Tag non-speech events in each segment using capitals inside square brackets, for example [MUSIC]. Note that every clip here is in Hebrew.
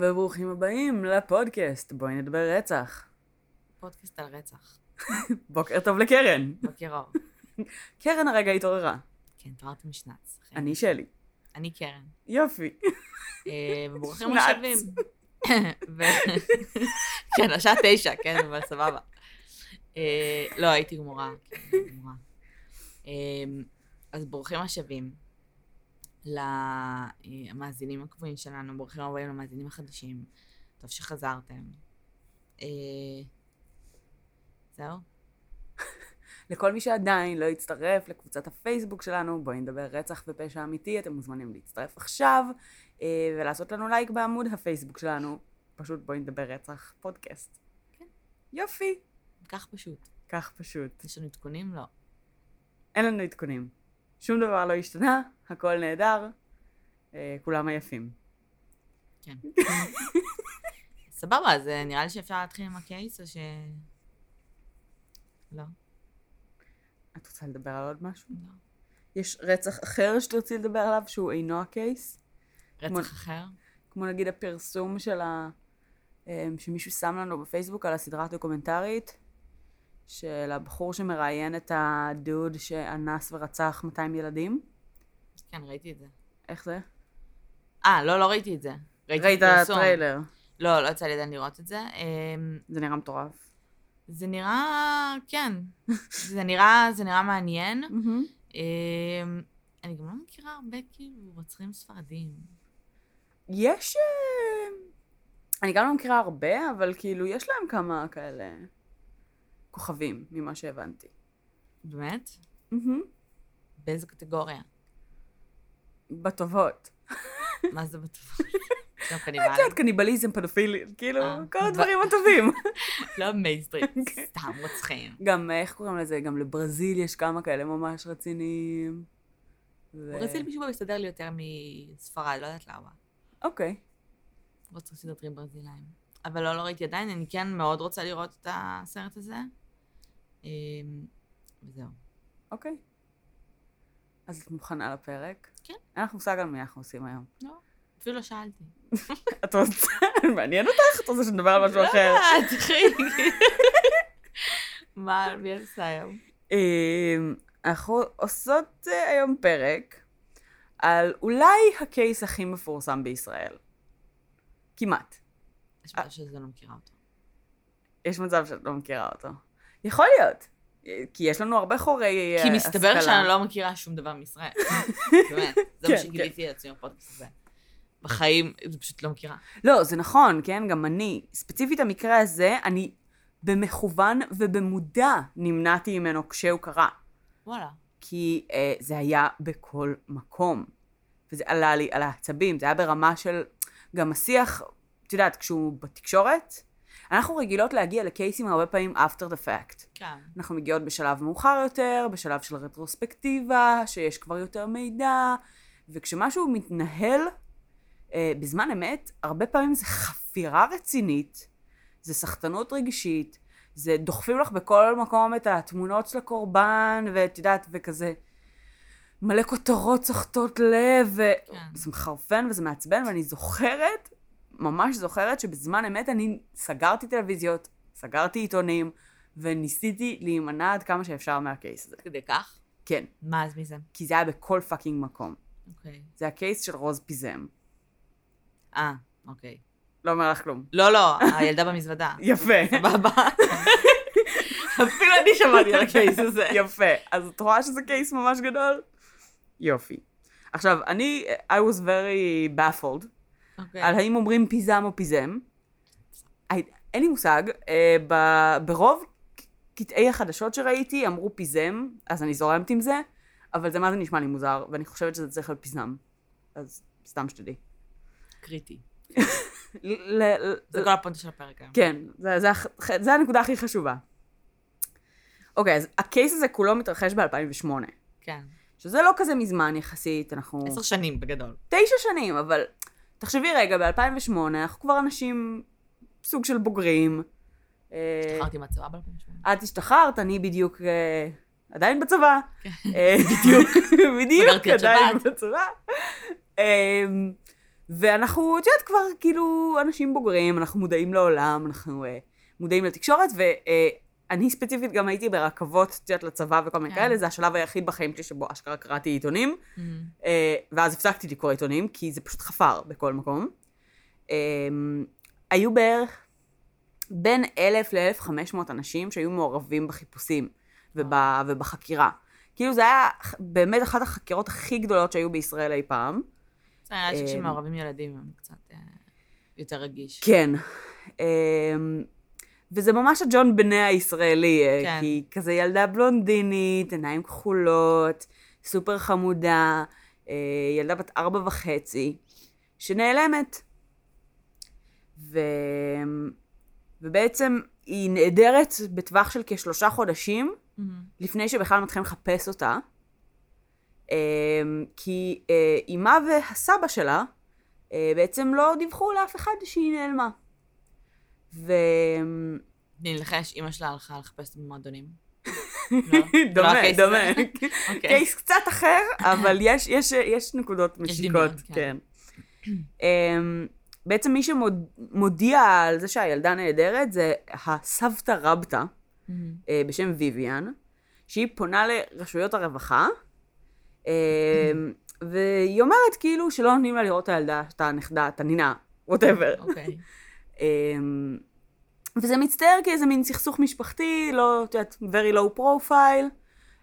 שלום וברוכים הבאים לפודקאסט בואי נדבר רצח. פודקאסט על רצח. [LAUGHS] בוקר טוב לקרן. בוקר אור. [LAUGHS] קרן הרגע התעוררה. כן, התעוררתי משנץ. אני שלי. אני קרן. יופי. אה, וברוכים. השבים. ו- כן, השעה תשע, כן, אבל סבבה. אה, לא, הייתי גמורה. כן. אה, אז ברוכים השבים למאזינים הקבועים שלנו, ברוכים הבאים למאזינים החדשים. טוב שחזרתם. אה, זהו? [LAUGHS] לכל מי שעדיין לא הצטרף לקבוצת הפייסבוק שלנו, בואי נדבר רצח ופשע אמיתי, אתם מוזמנים להצטרף עכשיו אה, ולעשות לנו לייק בעמוד הפייסבוק שלנו. פשוט בואי נדבר רצח פודקאסט. כן. יופי. כך פשוט. כך פשוט. יש לנו עדכונים? לא. אין לנו עדכונים. שום דבר לא השתנה, הכל נהדר, אה, כולם עייפים. כן. [LAUGHS] סבבה, אז אה, נראה לי שאפשר להתחיל עם הקייס, או ש... לא. את רוצה לדבר על עוד משהו? לא. יש רצח אחר שתרצי לדבר עליו שהוא אינו הקייס? כמו- רצח אחר? כמו נגיד הפרסום של ה... אמ, שמישהו שם לנו בפייסבוק על הסדרה הדוקומנטרית של הבחור שמראיין את הדוד שאנס ורצח 200 ילדים. כן, ראיתי את זה. איך זה? אה, לא, לא ראיתי את זה. ראיתי ראית את הפרסום. טריילר. לא, לא יצא לי עדיין לראות את זה. אמ, זה נראה מטורף. זה נראה, כן. [LAUGHS] זה נראה, זה נראה מעניין. אמ, אני גם לא מכירה הרבה, כאילו, רוצחים ספרדים. יש... אה, אני גם לא מכירה הרבה, אבל כאילו יש להם כמה כאלה כוכבים, ממה שהבנתי. באמת? באיזה קטגוריה? בטובות. מה זה בטוח? [LAUGHS] גם את? יודעת, קניבליזם, פדופיליה, כאילו, אה. כל הדברים הטובים. [LAUGHS] לא מיינסטרים, [LAUGHS] סתם רוצחים. גם, איך קוראים לזה? גם לברזיל יש כמה כאלה ממש רציניים. ברזיל מה מסתדר לי יותר מספרד, לא יודעת למה. אוקיי. רוצה סדרתרים ברזילאים. אבל לא, לא ראיתי עדיין, אני כן מאוד רוצה לראות את הסרט הזה. אמ, וזהו. אוקיי. אז את מוכנה לפרק? כן. אין לך מושג על מי אנחנו עושים היום. לא, אפילו לא שאלתי. [LAUGHS] את רוצה? מעניין אותך? את רוצה שנדבר על משהו אחר? לא אחי. [LAUGHS] מה, מי עושה היום? אמ, אנחנו עושות אה, היום פרק על אולי הקייס הכי מפורסם בישראל. כמעט. יש מצב שזה לא מכירה אותו. יש מצב שאת לא מכירה אותו. יכול להיות. כי יש לנו הרבה חורי אה, כי מסתבר השכלה. שאני לא מכירה שום דבר מישראל. [LAUGHS] באמת, זה כן, מה שגיליתי לעצמי בפודקאסט הזה. בחיים, זה פשוט לא מכירה. לא, זה נכון, כן? גם אני. ספציפית המקרה הזה, אני במכוון ובמודע נמנעתי ממנו כשהוא קרה. וואלה. כי אה, זה היה בכל מקום. וזה עלה לי על העצבים, זה היה ברמה של... גם השיח, את יודעת, כשהוא בתקשורת, אנחנו רגילות להגיע לקייסים הרבה פעמים after the fact. כן. אנחנו מגיעות בשלב מאוחר יותר, בשלב של רטרוספקטיבה, שיש כבר יותר מידע, וכשמשהו מתנהל אה, בזמן אמת, הרבה פעמים זה חפירה רצינית, זה סחטנות רגשית, זה דוחפים לך בכל מקום את התמונות של הקורבן, ואת יודעת, וכזה מלא כותרות סוחטות לב, כן. וזה מחרפן וזה מעצבן, ואני זוכרת, ממש זוכרת, שבזמן אמת אני סגרתי טלוויזיות, סגרתי עיתונים, וניסיתי להימנע עד כמה שאפשר מה case הזה. כדי כך? כן, מה אז מזה? כי זה היה בכל fucking מקום. אוקיי. זה ה case של רוז פיזם. אה, אוקיי. לא אומר לך כלום. לא, לא, הילדה במזוודה. [LAUGHS] יפה. סבבה. [LAUGHS] אפילו אני שמעתי על הקייס הזה. [LAUGHS] יפה. אז את רואה שזה קייס ממש גדול? יופי. עכשיו, אני, I was very baffled אוקיי. על האם אומרים פיזם או פיזם. אין לי מושג. אה, ב- ברוב קטעי החדשות שראיתי אמרו פיזם, אז אני זורמת עם זה, אבל זה מה זה נשמע לי מוזר, ואני חושבת שזה צריך להיות פיזם. אז סתם שתדעי. קריטי. [LAUGHS] זה כל הפונטה של הפרק היום. כן, זה, זה, זה הנקודה הכי חשובה. אוקיי, אז הקייס הזה כולו מתרחש ב-2008, כן. שזה לא כזה מזמן יחסית, אנחנו... עשר שנים בגדול. תשע שנים, אבל תחשבי רגע, ב-2008 אנחנו כבר אנשים סוג של בוגרים. אה, השתחררתי מהצבא ב-2008. את השתחררת, אני בדיוק אה, עדיין בצבא. כן. אה, [LAUGHS] בדיוק, בדיוק, עדיין. בצבא. ואנחנו, את יודעת, כבר כאילו אנשים בוגרים, אנחנו מודעים לעולם, אנחנו מודעים לתקשורת, ואני uh, ספציפית גם הייתי ברכבות, את יודעת, לצבא וכל מיני כן. כאלה, זה השלב היחיד בחיים שלי שבו אשכרה קראתי עיתונים, Mm. uh, ואז הפסקתי לקרוא עיתונים, כי זה פשוט חפר בכל מקום. Um, היו בערך בין אלף ל-1,500 אנשים שהיו מעורבים בחיפושים וב, ובחקירה. כאילו זה היה באמת אחת החקירות הכי גדולות שהיו בישראל אי פעם. זה היה אמ, שכשמעורבים ילדים הם קצת אה, יותר רגיש. כן. וזה ממש הג'ון בנה הישראלי, אה, כן. כי כזה ילדה בלונדינית, עיניים כחולות, סופר חמודה, אה, ילדה בת ארבע וחצי, שנעלמת. ו... ובעצם היא נעדרת בטווח של כשלושה חודשים, Mhm. לפני שבכלל מתחילים לחפש אותה. אמ, כי אה, אימה והסבא שלה אה, בעצם לא דיווחו לאף אחד שהיא נעלמה. ו... תני לחש, אימא שלה הלכה לחפש במועדונים. [LAUGHS] לא? לא דומה, דומה. אוקיי. קייס קצת אחר, אבל יש, נקודות משיקות, כן. כן. אמ, בעצם מי שמודיע על זה שהילדה נהדרת זה הסבתא רבתא, Mhm. אה, בשם ויויאן, שהיא פונה לרשויות הרווחה, אה, והיא אומרת כאילו שלא נותנים לה לראות את הילדה, את הנכדה, את הנינה, ווטאבר. אוקיי. וזה מצטער כאיזה מין סכסוך משפחתי, לא, את יודעת, very low profile,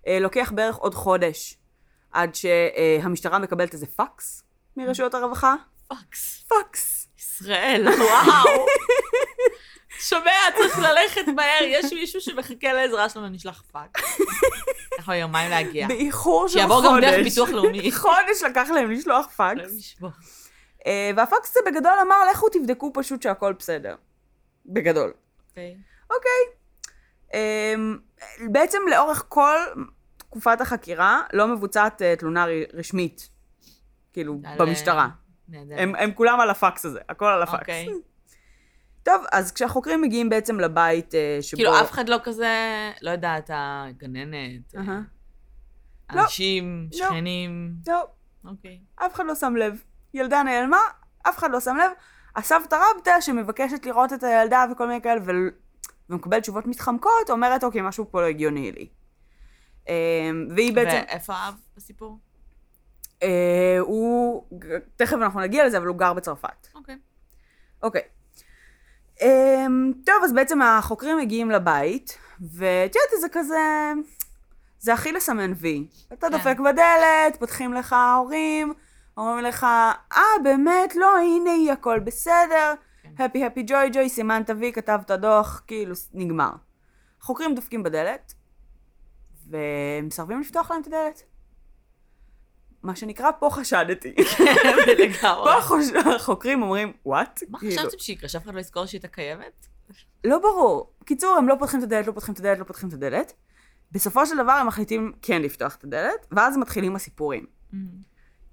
אה, לוקח בערך עוד חודש עד שהמשטרה מקבלת איזה פקס מרשויות הרווחה. פאקס. פקס. ישראל, [LAUGHS] וואו. שומע, צריך ללכת מהר, יש מישהו שמחכה לעזרה שלנו, נשלח פאקס. יכול יומיים להגיע. באיחור של חודש. שיעבור גם דרך ביטוח לאומי. חודש לקח להם לשלוח פקס. אה, והפקס הזה בגדול אמר, לכו תבדקו פשוט שהכל בסדר. בגדול. אוקיי. אוקיי. אמ, בעצם לאורך כל תקופת החקירה לא מבוצעת אה, תלונה רשמית, כאילו, על, במשטרה. נהדר. הם, הם כולם על הפקס הזה, הכל על הפקס. אוקיי. טוב, אז כשהחוקרים מגיעים בעצם לבית אה, שבו... כאילו, אף אחד לא כזה, לא יודעת, הגננת, אהה. אנשים, לא. שכנים. לא, אוקיי. אף אחד לא שם לב. ילדה נעלמה, אף אחד לא שם לב. הסבתא רבתא שמבקשת לראות את הילדה וכל מיני כאלה, ול... ומקבלת תשובות מתחמקות, אומרת, אוקיי, משהו פה לא הגיוני לי. אמ, והיא בעצם... ואיפה האב בסיפור? אה, הוא... תכף אנחנו נגיע לזה, אבל הוא גר בצרפת. אוקיי. אוקיי. אמ, טוב, אז בעצם החוקרים מגיעים לבית, ואת יודעת, זה כזה... זה הכי לסמן וי. אתה כן. דופק בדלת, פותחים לך ההורים, אומרים לך, אה, באמת? לא, הנה היא, הכל בסדר. כן. הפי הפי ג'וי ג'וי, סימנת וי, כתבת דוח, כאילו, נגמר. החוקרים דופקים בדלת, ומסרבים לפתוח להם את הדלת. מה שנקרא, פה חשדתי. [LAUGHS] לגמרי. פה החוקרים אומרים, וואט? מה כאילו, חשבתם שיקרה? שאף אחד לא יזכור שהיא הייתה קיימת? לא ברור. קיצור, הם לא פותחים את הדלת, לא פותחים את הדלת, לא פותחים את הדלת. בסופו של דבר הם מחליטים כן לפתוח את הדלת, ואז מתחילים הסיפורים.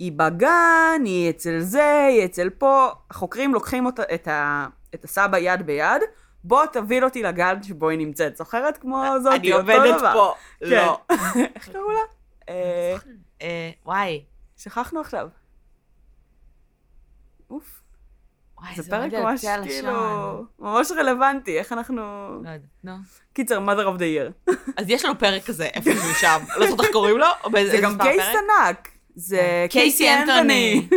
היא בגן, היא אצל זה, היא אצל פה. החוקרים לוקחים אותה, את, ה, את הסבא יד ביד, בוא תוביל אותי לגן שבו היא נמצאת. זוכרת כמו זאת? אני עובדת פה. לא. [LAUGHS] איך קראו לה? אה, אה, וואי. שכחנו עכשיו. אוף. וואי, זה פרק ממש. כאילו, ממש רלוונטי, איך אנחנו... לא יודעת, נו. קיצר, mother of the year. אז יש לנו פרק כזה איפשהו שם. לא זוכרת איך קוראים לו? זה גם קייס? ענק. זה כן. קייסי קייסי אנטוני.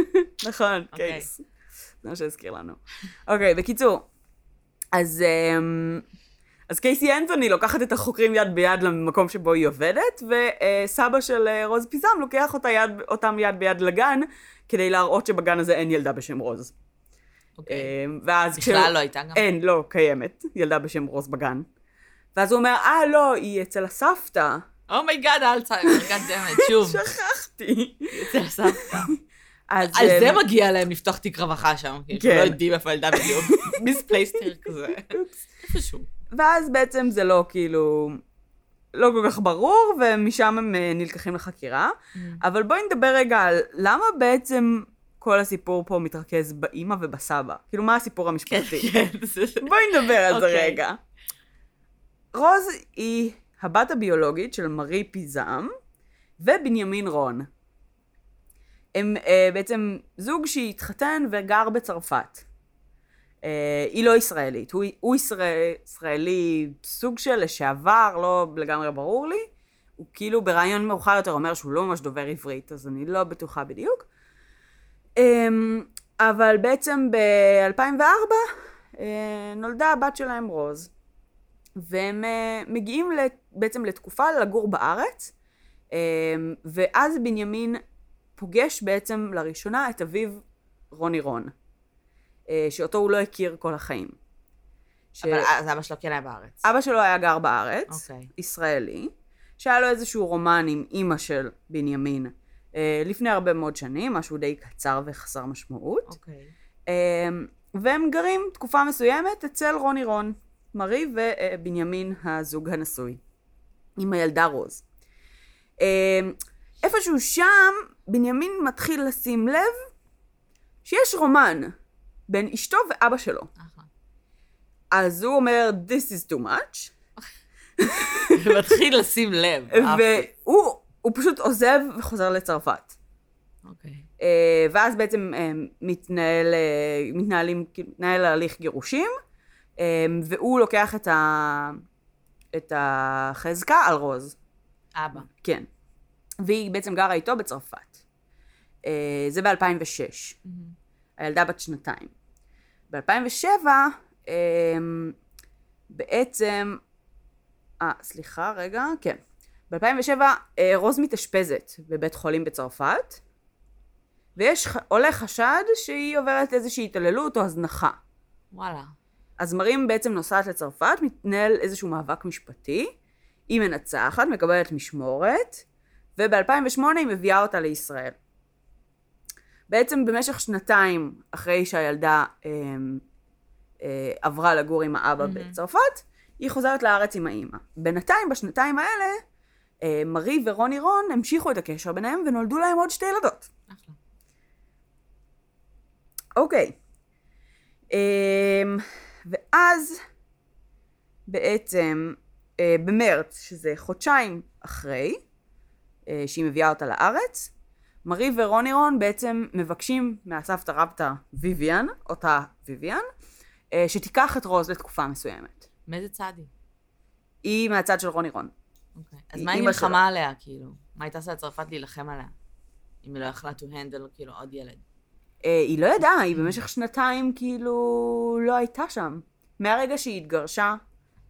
נכון. קייס. זה מה שהזכיר לנו. אוקיי, בקיצור, אז... אמ, אז קייסי אנטוני לוקחת את החוקרים יד ביד למקום שבו היא עובדת, וסבא של אה, רוז פיזם לוקח אותה יד, אותם יד ביד לגן, כדי להראות שבגן הזה אין ילדה בשם רוז. אוקיי. אמ, ואז בכלל לא הייתה גם. אין, לא קיימת, ילדה בשם רוז בגן. ואז הוא אומר, אה, לא, היא אצל הסבתא. oh my god, אלצהיימר, god damn it, שוב. שכחתי. אצל הסבתא. על זה אמ, מגיע להם לפתוח תיק רווחה שם, כאילו, כן. שלא יודעים איפה הילדה בדיוק. [LAUGHS] misplaced her כזה. איפשהו. ואז בעצם זה לא כאילו, לא כל כך ברור, ומשם הם אה, נלקחים לחקירה. אבל בואי נדבר רגע על למה בעצם כל הסיפור פה מתרכז באימא ובסבא. כאילו, מה הסיפור כן, המשפטי? כן. זה- בואי נדבר על זה אוקיי. רגע. רוז היא הבת הביולוגית של מארי פיזם ובנימין רון. הם אה, בעצם זוג שהתחתן וגר בצרפת. אה, היא לא ישראלית, הוא, הוא ישראל, ישראלי סוג של לשעבר, לא לגמרי ברור לי. הוא כאילו ברעיון מאוחר יותר אומר שהוא לא ממש דובר עברית, אז אני לא בטוחה בדיוק. אה, אבל בעצם ב-2004 אה, נולדה הבת שלהם רוז, והם אה, מגיעים בעצם לתקופה לגור בארץ, אה, ואז בנימין פוגש בעצם לראשונה את אביו רוני רון, שאותו הוא לא הכיר כל החיים. ש... אבל אז אבא שלו כן היה בארץ. אבא שלו היה גר בארץ, okay. אוקיי. ישראלי, שהיה לו איזשהו רומן עם אימא של בנימין לפני הרבה מאוד שנים, משהו די קצר וחסר משמעות. אוקיי. Okay. והם גרים תקופה מסוימת אצל רוני רון, מרי ובנימין הזוג הנשוי, עם הילדה רוז. אמ, איפשהו שם, בנימין מתחיל לשים לב שיש רומן בין אשתו ואבא שלו. אז הוא אומר, This is too much. [LAUGHS] מתחיל לשים לב. והוא פשוט עוזב וחוזר לצרפת. אוקיי. אה, ואז בעצם אה, מתנהל, אה, מתנהלים, מתנהל הליך גירושים, והוא לוקח את, ה, את החזקה על רוז. אבא. כן. והיא בעצם גרה איתו בצרפת. זה ב-2006. Mm-hmm. הילדה בת שנתיים. ב-2007, בעצם, אה, סליחה, רגע, כן. ב-2007 רוז מתאשפזת בבית חולים בצרפת, ויש, עולה חשד שהיא עוברת איזושהי התעללות או הזנחה. וואלה. אז מרים בעצם נוסעת לצרפת, מתנהל איזשהו מאבק משפטי, היא מנצחת, מקבלת משמורת, וב-2008 היא מביאה אותה לישראל. בעצם במשך שנתיים אחרי שהילדה אה, אה, עברה לגור עם האבא mm-hmm. בצרפת, היא חוזרת לארץ עם האימא. בינתיים, בשנתיים האלה, אה, מרי ורוני רון המשיכו את הקשר ביניהם ונולדו להם עוד שתי ילדות. אחלה. אוקיי. אמ, ואז בעצם אה, במרץ, שזה חודשיים אחרי אה, שהיא מביאה אותה לארץ, מרי ורוני רון בעצם מבקשים מהסבתא רבתא ויvian, אותה ויvian, אה, שתיקח את רוז לתקופה מסוימת. מאיזה צד היא? היא מהצד של רוני רון. אוקיי. אז מה היא נלחמה עליה, כאילו? מה הייתה עושה לצרפת להילחם עליה? אם היא לא יכלה to handle כאילו עוד ילד. אה, היא לא ידעה, היא במשך שנתיים כאילו לא הייתה שם. מהרגע שהיא התגרשה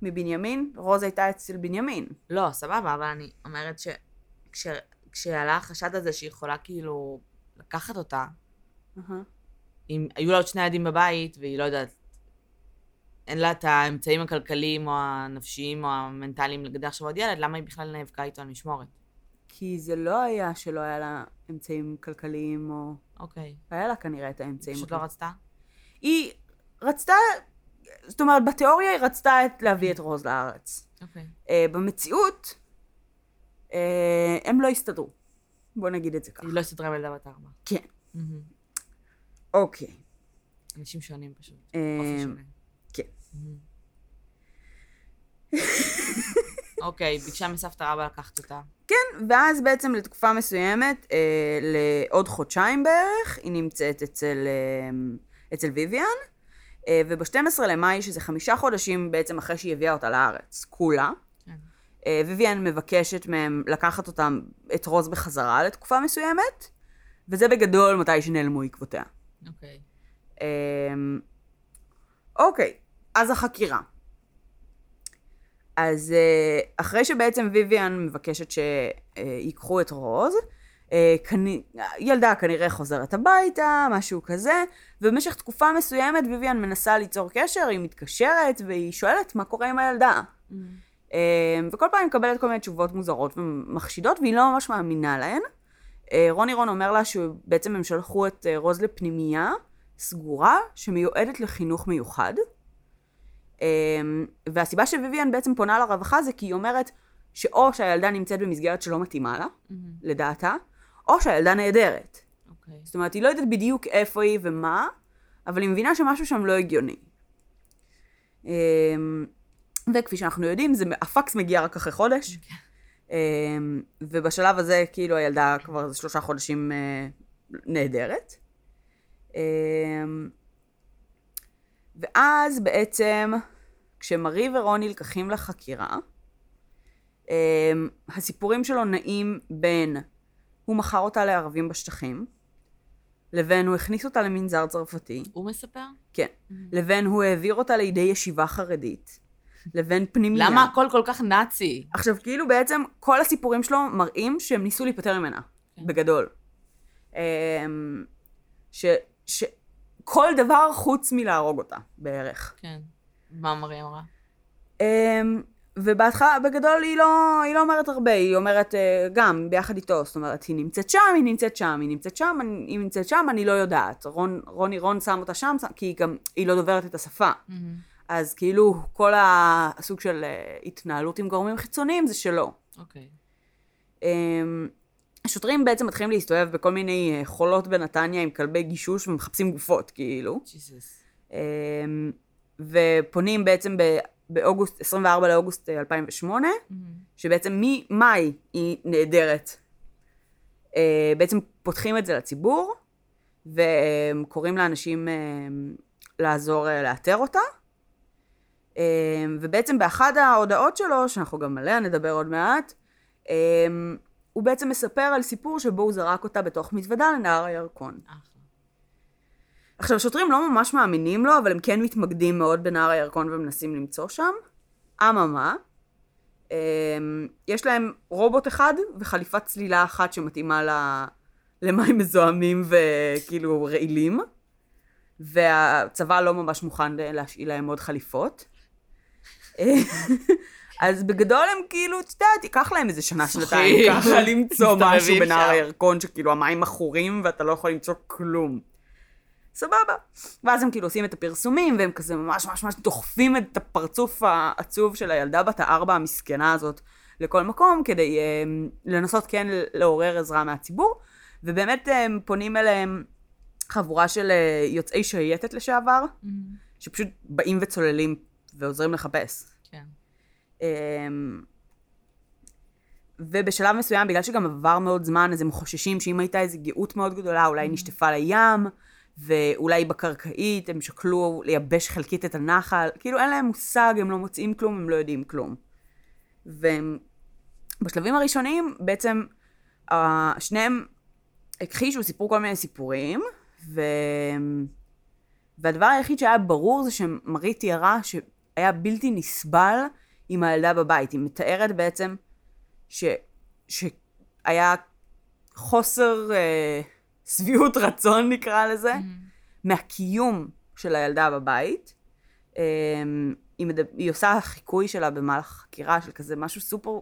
מבנימין, רוז הייתה אצל בנימין. לא, סבבה, אבל אני אומרת שכשעלה החשד הזה שהיא יכולה כאילו לקחת אותה, אם היו לה עוד שני ילדים בבית, והיא לא יודעת, אין לה את האמצעים הכלכליים או הנפשיים או המנטליים לגדל עכשיו עוד ילד, למה היא בכלל נאבקה איתו על משמורת? כי זה לא היה שלא היה לה אמצעים כלכליים או... אוקיי. היה לה כנראה את האמצעים. פשוט לא רצתה? היא רצתה, זאת אומרת, בתיאוריה היא רצתה את, להביא את רוז לארץ. אוקיי. Uh, במציאות, uh, הם לא הסתדרו. בוא נגיד את זה ככה. היא לא הסתדרה עם ילדה בת ארבע. כן. אוקיי. אנשים שונים פשוט. אה, כן. [LAUGHS] אוקיי, ביקשה מסבתא רבא לקחת אותה. כן, ואז בעצם לתקופה מסוימת, אה, לעוד חודשיים בערך, היא נמצאת אצל, אה, אצל ויvian, אה, וב-12 למאי, שזה חמישה חודשים בעצם אחרי שהיא הביאה אותה לארץ, כולה, כן. אה, ויvian מבקשת מהם לקחת אותם, את רוז בחזרה לתקופה מסוימת, וזה בגדול מתי שנעלמו עקבותיה. אוקיי. אה, אוקיי, אז החקירה. אז אה, אחרי שבעצם ויvian מבקשת שיקחו את רוז, אה, ילדה כנראה חוזרת הביתה, משהו כזה, ובמשך תקופה מסוימת ויvian מנסה ליצור קשר, היא מתקשרת והיא שואלת מה קורה עם הילדה. Mm. אה, וכל פעם היא מקבלת כל מיני תשובות מוזרות ומחשידות, והיא לא ממש מאמינה להן. רוני רון אומר לה שבעצם הם שלחו את רוז לפנימייה סגורה שמיועדת לחינוך מיוחד. אמ, והסיבה שוויvian בעצם פונה לרווחה זה כי היא אומרת שאו שהילדה נמצאת במסגרת שלא מתאימה לה, mm-hmm. לדעתה, או שהילדה נהדרת. Okay. אוקיי. זאת אומרת, היא לא יודעת בדיוק איפה היא ומה, אבל היא מבינה שמשהו שם לא הגיוני. אמ, וכפי שאנחנו יודעים, זה, הפקס מגיע רק אחרי חודש. Okay. אוקיי. ובשלב הזה, כאילו, הילדה כבר שלושה חודשים אה, נהדרת. ואז בעצם, כשמרי ורון נלקחים לחקירה, אמ, הסיפורים שלו נעים בין הוא מכר אותה לערבים בשטחים, לבין הוא הכניס אותה למנזר צרפתי. הוא מספר? כן. לבין הוא העביר אותה לידי ישיבה חרדית. לבין פנימייה. למה הכל כל כך נאצי? עכשיו, כאילו בעצם כל הסיפורים שלו מראים שהם ניסו להיפטר ממנה, כן. בגדול. אמ, ש, ש... כל דבר חוץ מלהרוג אותה, בערך. כן. מה מרי אמרה? אמ, ובהתחלה, בגדול, היא לא, היא לא אומרת הרבה, היא אומרת אה, גם ביחד איתו, זאת אומרת, היא נמצאת שם, היא נמצאת שם, היא נמצאת שם, אני- היא נמצאת שם, אני לא יודעת. רון, רוני רון שם אותה שם, שם- כי היא גם, היא לא דוברת את השפה. אז כאילו, כל הסוג של אה, התנהלות עם גורמים חיצוניים זה שלו. אוקיי. אמ, השוטרים בעצם מתחילים להסתובב בכל מיני אה, חולות בנתניה עם כלבי גישוש ומחפשים גופות, כאילו. ג'יזוס. אמ, ופונים בעצם ב- באוגוסט, 24 לאוגוסט אה, 2008, שבעצם ממאי היא נעדרת. אה, בעצם פותחים את זה לציבור, וקוראים לאנשים לעזור לאתר אותה. ובעצם באחד ההודעות שלו, שאנחנו גם עליה נדבר עוד מעט, הוא בעצם מספר על סיפור שבו הוא זרק אותה בתוך מזוודה לנהר הירקון. עכשיו, השוטרים לא ממש מאמינים לו, אבל הם כן מתמקדים מאוד בנהר הירקון ומנסים למצוא שם. אממה, אמ, יש להם רובוט אחד וחליפת צלילה אחת שמתאימה ל- למים מזוהמים וכאילו רעילים, והצבא לא ממש מוכן להשאיל להם עוד חליפות. [LAUGHS] אז בגדול הם כאילו, את יודעת, ייקח להם איזה שנה, שנתיים. ככה למצוא [LAUGHS] משהו בנהר. הירקון, שכאילו המים עכורים ואתה לא יכול למצוא כלום. סבבה. ואז הם כאילו עושים את הפרסומים, והם כזה ממש ממש ממש דוחפים את הפרצוף העצוב של הילדה בת הארבע המסכנה הזאת לכל מקום, כדי אה, לנסות כן לעורר עזרה מהציבור. ובאמת אה, הם פונים אליהם חבורה של אה, יוצאי שייטת לשעבר, שפשוט באים וצוללים ועוזרים לחפש. אמ, ובשלב מסוים, בגלל שגם עבר מאוד זמן, אז הם חוששים שאם הייתה איזו גאות מאוד גדולה, אולי היא נשטפה לים, ואולי בקרקעית, הם שקלו לייבש חלקית את הנחל. כאילו אין להם מושג, הם לא מוצאים כלום, הם לא יודעים כלום. ובשלבים הראשונים, בעצם, שניהם הכחישו, סיפרו כל מיני סיפורים, ו... והדבר היחיד שהיה ברור זה שמרית תיארה שהיה בלתי נסבל עם הילדה בבית. היא מתארת בעצם ש... שהיה חוסר אה, שביעות רצון נקרא לזה, מהקיום של הילדה בבית. אה, היא, מדבר, היא עושה חיקוי שלה במהלך החקירה של כזה משהו סופר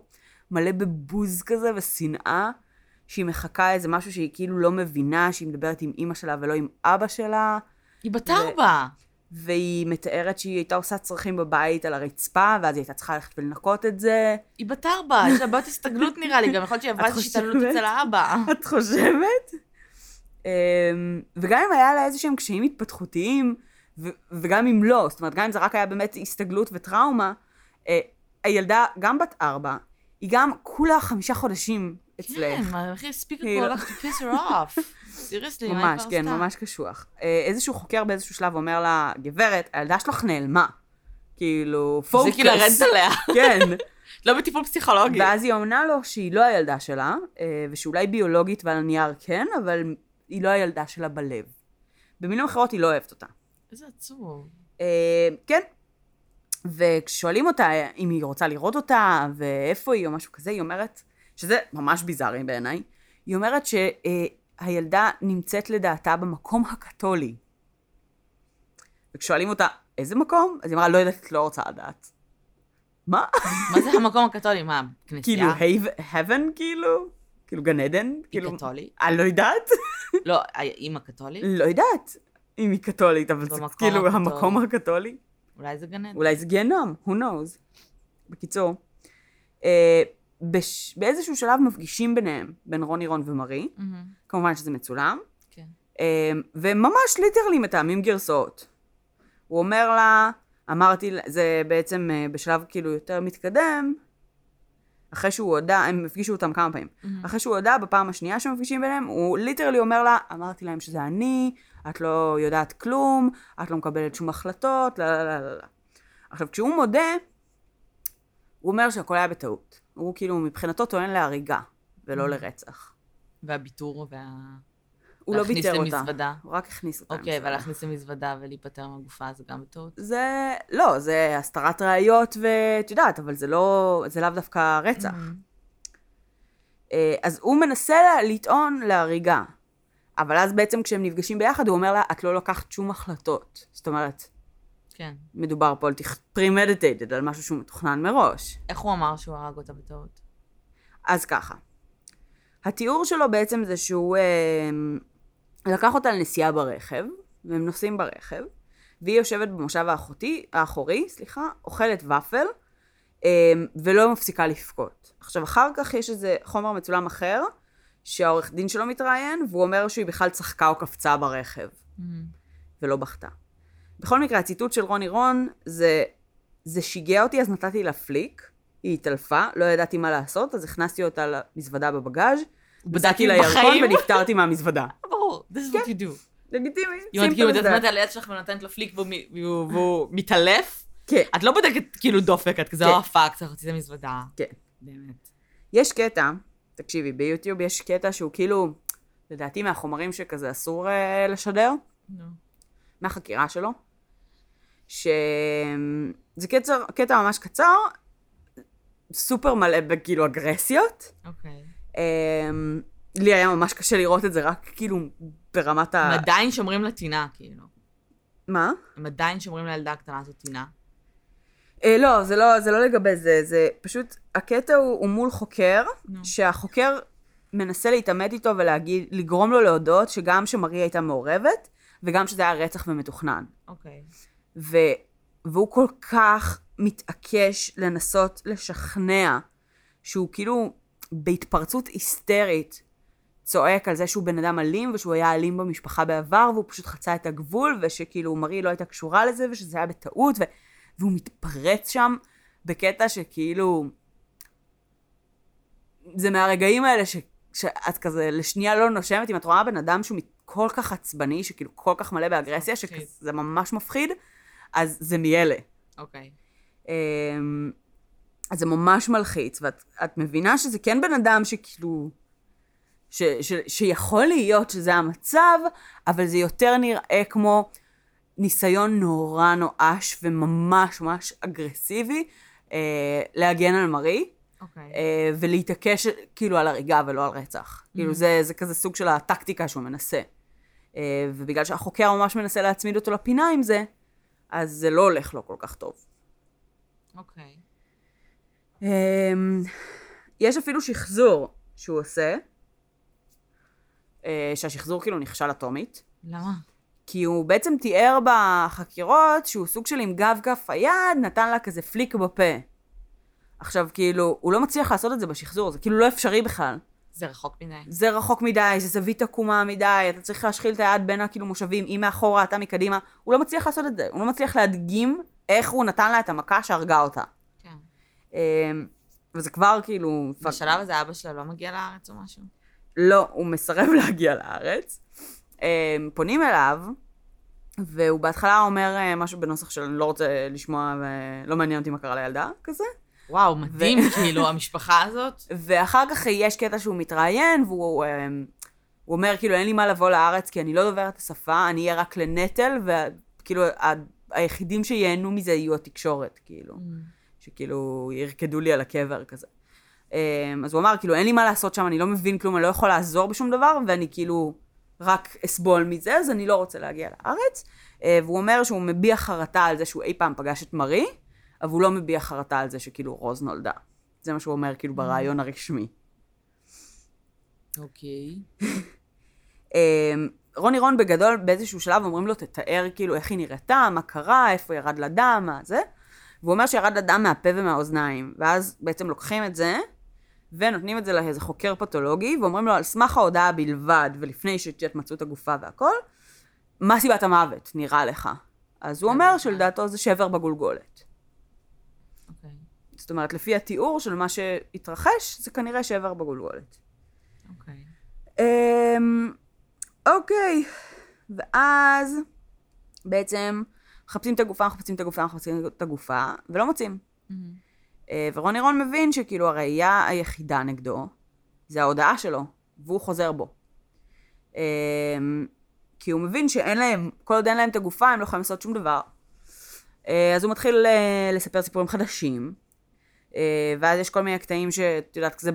מלא בבוז כזה ושנאה, שהיא מחכה איזה משהו שהיא כאילו לא מבינה, שהיא מדברת עם אימא שלה ולא עם אבא שלה. היא בת ארבע. והיא מתארת שהיא הייתה עושה צרכים בבית על הרצפה, ואז היא הייתה צריכה ללכת ולנקות את זה. היא בת ארבע, יש לה בעיות הסתגלות נראה לי, גם יכול להיות שהיא עברה איזושהי חושבת? אצל האבא. את חושבת? אמ, וגם אם היה לה איזה שהם קשיים התפתחותיים, ו- וגם אם לא, זאת אומרת, גם אם זה רק היה באמת הסתגלות וטראומה, אה, הילדה, גם בת ארבע, היא גם כולה חמישה חודשים אצלך. כן, מה, איך היא הספיקה כאילו- כל כך to piss her off? סיריוסלי, מה היא ממש, כבר כן, עשתה? ממש קשוח. אה, איזשהו חוקר באיזשהו שלב אומר לה, גברת, הילדה שלך נעלמה. כאילו, פוקוס. זה כאילו לרדת עליה. [LAUGHS] כן. [LAUGHS] לא בטיפול פסיכולוגי. ואז היא עונה לו שהיא לא הילדה שלה, אה, ושאולי ביולוגית ועל הנייר כן, אבל היא לא הילדה שלה בלב. במילים אחרות, היא לא אוהבת אותה. איזה עצוב. אה, כן. וכששואלים אותה אם היא רוצה לראות אותה, ואיפה היא, או משהו כזה, היא אומרת, שזה ממש ביזארי בעיניי, היא אומרת שהילדה נמצאת לדעתה במקום הקתולי. וכששואלים אותה, איזה מקום? אז היא אמרה, לא יודעת, לא רוצה לדעת. מה? מה זה המקום הקתולי? מה, כאילו, כנסייה? heaven כאילו? כאילו גן עדן? היא כאילו, קתולית? אני לא יודעת. [LAUGHS] לא, האימא קתולית? לא יודעת אם היא קתולית, אבל זה כאילו. המקום הקתולי. אולי זה גן עדן. אולי זה גיהנום, who knows. בקיצור, אה, בש... באיזשהו שלב מפגישים ביניהם, בין רוני רון ומרי, מהמם, כמובן שזה מצולם, כן. אה, וממש ליטרלי מתאמים גרסאות. הוא אומר לה, אמרתי, זה בעצם אה, בשלב כאילו יותר מתקדם, אחרי שהוא הודה, הם הפגישו אותם כמה פעמים. אחרי שהוא הודה, בפעם השנייה שהם מפגישים ביניהם, הוא ליטרלי אומר לה, אמרתי להם שזה אני, את לא יודעת כלום, את לא מקבלת שום החלטות, לא, לא, לא. לא. עכשיו, כשהוא מודה, הוא אומר שהכל היה בטעות. הוא כאילו, מבחינתו טוען להריגה, ולא לרצח. והביטור וה... הוא לא ביטר אותה. למזוודה. הוא רק הכניס אותה. אוקיי, למזוודה. אבל להכניס למזוודה ולהיפטר מהגופה זה גם בטעות? זה, לא, זה הסתרת ראיות ואת יודעת, אבל זה לא, זה לאו דווקא רצח. אה, אז הוא מנסה לטעון להריגה. אבל אז בעצם כשהם נפגשים ביחד, הוא אומר לה, את לא לקחת שום החלטות. זאת אומרת, כן. מדובר פה על premeditated, על משהו שהוא מתוכנן מראש. איך הוא אמר שהוא הרג אותה בטעות? אז ככה, התיאור שלו בעצם זה שהוא אה, לקח אותה לנסיעה ברכב, והם נוסעים ברכב, והיא יושבת במושב האחותי, האחורי, סליחה, אוכלת ופל, אה, ולא מפסיקה לבכות. עכשיו, אחר כך יש איזה חומר מצולם אחר, שהעורך דין שלו מתראיין, והוא אומר שהיא בכלל צחקה או קפצה ברכב, ולא בכתה. בכל מקרה, הציטוט של רוני רון זה, זה שיגע אותי, אז נתתי לה פליק, היא התעלפה, לא ידעתי מה לעשות, אז הכנסתי אותה למזוודה בבגאז', בדקתי לה ירקון? ונפטרתי מהמזוודה. [LAUGHS] ברור, this is what you do. לגיטימי, אם את כאילו as that. מדברת על היד שלך ונותנת לו פליק והוא מתעלף, כן, את לא בודקת כאילו דופק, את כזה, כן. או fuck, צריך להוציא את המזוודה. כן. באמת. יש קטע, תקשיבי, ביוטיוב יש קטע שהוא כאילו, לדעתי מהחומרים שכזה אסור אה, לשדר, נו. מהחקירה שלו, שזה קטע, קטע ממש קצר, סופר מלא בכאילו אגרסיות. אוקיי. אמ, לי היה ממש קשה לראות את זה, רק כאילו ברמת ה... הם עדיין שומרים לה טינה, כאילו. מה? הם עדיין שומרים לילדה הקטנה הזאת טינה. אה, לא, זה לא, זה לא לגבי זה, זה פשוט, הקטע הוא, הוא מול חוקר, נו. שהחוקר מנסה להתעמת איתו ולהגיד, לגרום לו להודות שגם שמריה הייתה מעורבת, וגם שזה היה רצח ומתוכנן. אוקיי. ו, והוא כל כך מתעקש לנסות לשכנע שהוא כאילו בהתפרצות היסטרית צועק על זה שהוא בן אדם אלים ושהוא היה אלים במשפחה בעבר והוא פשוט חצה את הגבול ושכאילו מרי לא הייתה קשורה לזה ושזה היה בטעות ו... והוא מתפרץ שם בקטע שכאילו זה מהרגעים האלה ש... שאת כזה לשנייה לא נושמת אם את רואה בן אדם שהוא כל כך עצבני שכאילו כל כך מלא באגרסיה. שזה ממש מפחיד אז זה מאלה. אוקיי. אמ, אז זה ממש מלחיץ, ואת את מבינה שזה כן בן אדם שכאילו... ש, ש, שיכול להיות שזה המצב, אבל זה יותר נראה כמו ניסיון נורא נואש וממש ממש אגרסיבי אה, להגן על מרי, אוקיי. אה, ולהתעקש כאילו על הריגה ולא על רצח. כאילו זה, זה כזה סוג של הטקטיקה שהוא מנסה. אה, ובגלל שהחוקר ממש מנסה להצמיד אותו לפינה עם זה, אז זה לא הולך לו כל כך טוב. אוקיי. אמ, יש אפילו שחזור שהוא עושה, אה, שהשחזור כאילו נכשל אטומית, למה? כי הוא בעצם תיאר בחקירות שהוא סוג של עם גב כף היד, נתן לה כזה פליק בפה. עכשיו, כאילו, הוא לא מצליח לעשות את זה בשחזור, זה כאילו לא אפשרי בכלל. זה רחוק מדי. זה רחוק מדי, זה זווית עקומה מדי, אתה צריך להשחיל את היד בין הכאילו מושבים, היא מאחורה, אתה מקדימה. הוא לא מצליח לעשות את זה, הוא לא מצליח להדגים איך הוא נתן לה את המכה שהרגה אותה. כן. אמ, וזה כבר כאילו... בשלב הזה אבא שלה לא מגיע לארץ או משהו? לא, הוא מסרב [LAUGHS] להגיע לארץ. אמ, פונים אליו, והוא בהתחלה אומר אה, משהו בנוסח של אני לא רוצה לשמוע ולא מעניין אותי מה קרה לילדה, כזה. וואו, מדהים, כאילו, המשפחה הזאת. [LAUGHS] ואחר כך יש קטע שהוא מתראיין, והוא אמ, הוא אומר כאילו אין לי מה לבוא לארץ כי אני לא דובר את השפה, אני אהיה רק לנטל, וכאילו ה- היחידים שייהנו מזה יהיו התקשורת, כאילו. שכאילו ירקדו לי על הקבר כזה. אמ, אז הוא אמר, כאילו, אין לי מה לעשות שם, אני לא מבין כלום, אני לא יכול לעזור בשום דבר, ואני כאילו רק אסבול מזה, אז אני לא רוצה להגיע לארץ. אה, והוא אומר שהוא מביע חרטה על זה שהוא אי פעם פגש את מרי, אבל הוא לא מביע חרטה על זה שכאילו רוז נולדה. זה מה שהוא אומר כאילו ברעיון הרשמי. אוקיי. [LAUGHS] אמ, רוני רון בגדול באיזשהו שלב אומרים לו תתאר כאילו איך היא נראתה, מה קרה, איפה ירד לה דם, מה זה. והוא אומר שירד לה דם מהפה ומהאוזניים. ואז בעצם לוקחים את זה, ונותנים את זה לאיזה חוקר פתולוגי, ואומרים לו על סמך ההודעה בלבד, ולפני שג'ט מצאו את הגופה והכל, מה סיבת המוות, נראה לך? אז הוא אומר שלדעתו זה שבר בגולגולת. זאת אומרת, לפי התיאור של מה שהתרחש, זה כנראה שבר בגולגולת. אוקיי. אמ, אוקיי, ואז בעצם מחפשים את הגופה, מחפשים את הגופה, מחפשים את הגופה, ולא מוצאים. אה, ורוני רון מבין שכאילו הראייה היחידה נגדו זה ההודעה שלו, והוא חוזר בו. אמ, כי הוא מבין שאין להם, כל עוד אין להם את הגופה, הם לא יכולים לעשות שום דבר. אה, אז הוא מתחיל אה, לספר סיפורים חדשים, ואז יש כל מיני קטעים שאת יודעת, כזה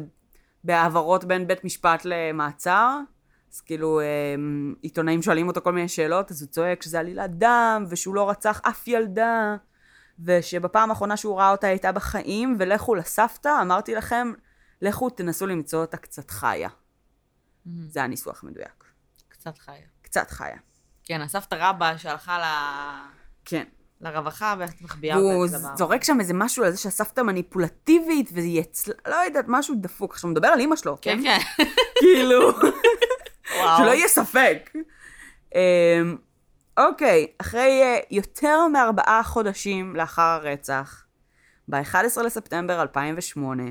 בהעברות בין בית משפט למעצר, אז כאילו עיתונאים שואלים אותו כל מיני שאלות, אז הוא צועק שזה עלילת דם, ושהוא לא רצח אף ילדה, ושבפעם האחרונה שהוא ראה אותה הייתה בחיים, ולכו לסבתא, אמרתי לכם, לכו תנסו למצוא אותה קצת חיה. זה הניסוח המדויק. קצת חיה. קצת חיה. כן, הסבתא רבא שהלכה ל... כן. לרווחה ואיך מחביאה אותה והוא אצל המערב. זורק שם איזה משהו על זה שהסבתא מניפולטיבית, וזה יהיה אצל... לא יודעת, משהו דפוק. עכשיו, הוא מדבר על אימא שלו, כן, כן? כן. [LAUGHS] כאילו. שלא יהיה ספק. אמ, אוקיי, אחרי אה, יותר מארבעה חודשים לאחר הרצח, ב-11 לספטמבר 2008,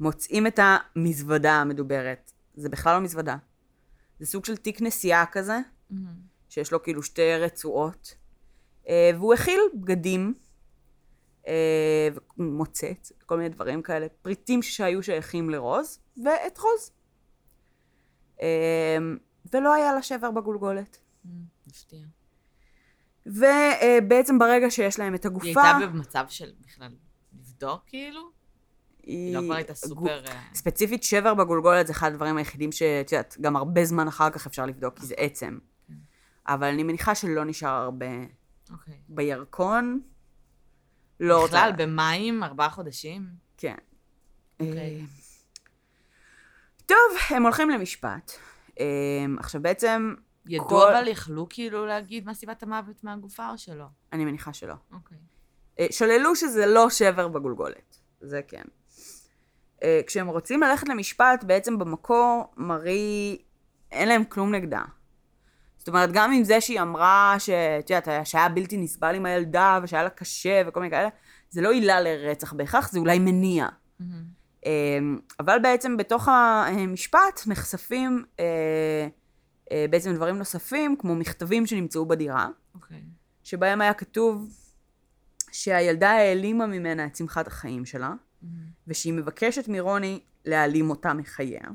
מוצאים את המזוודה המדוברת. זה בכלל לא מזוודה. זה סוג של תיק נשיאה כזה. שיש לו כאילו שתי רצועות, והוא הכיל בגדים, אה, ומוצץ, כל מיני דברים כאלה, פריטים שהיו שייכים לרוז, ואת רוז. אה, ולא היה לה שבר בגולגולת. מפתיע. ובעצם ברגע שיש להם את הגופה... היא הייתה במצב של בכלל לבדוק, כאילו? היא היא לא כבר הייתה סופר... אה, ספציפית שבר בגולגולת זה אחד הדברים היחידים שאת יודעת, גם הרבה זמן אחר כך אפשר לבדוק, כי זה עצם. כן. אבל אני מניחה שלא נשאר הרבה אוקיי. בירקון. לא רוצה... בכלל, במים, ארבעה חודשים? כן. אוקיי. אה, טוב, הם הולכים למשפט. אה, עכשיו בעצם, ידעו כל- אבל יכלו כאילו להגיד מה סיבת המוות מהגופה או שלא? אני מניחה שלא. אוקיי. אה, שללו שזה לא שבר בגולגולת. זה כן. כשהם רוצים ללכת למשפט, בעצם במקור, מרי, אין להם כלום נגדה. זאת אומרת, גם עם זה שהיא אמרה שאת יודעת, שהיה בלתי נסבל עם הילדה, ושהיה לה קשה וכל מיני כאלה, זה לא עילה לרצח בהכרח, זה אולי מניע. מהמם. אה, אבל בעצם בתוך המשפט נחשפים אה, אה, בעצם דברים נוספים, כמו מכתבים שנמצאו בדירה, אוקיי. שבהם היה כתוב שהילדה העלימה ממנה את שמחת החיים שלה, מהמם. ושהיא מבקשת מרוני להעלים אותה מחייה.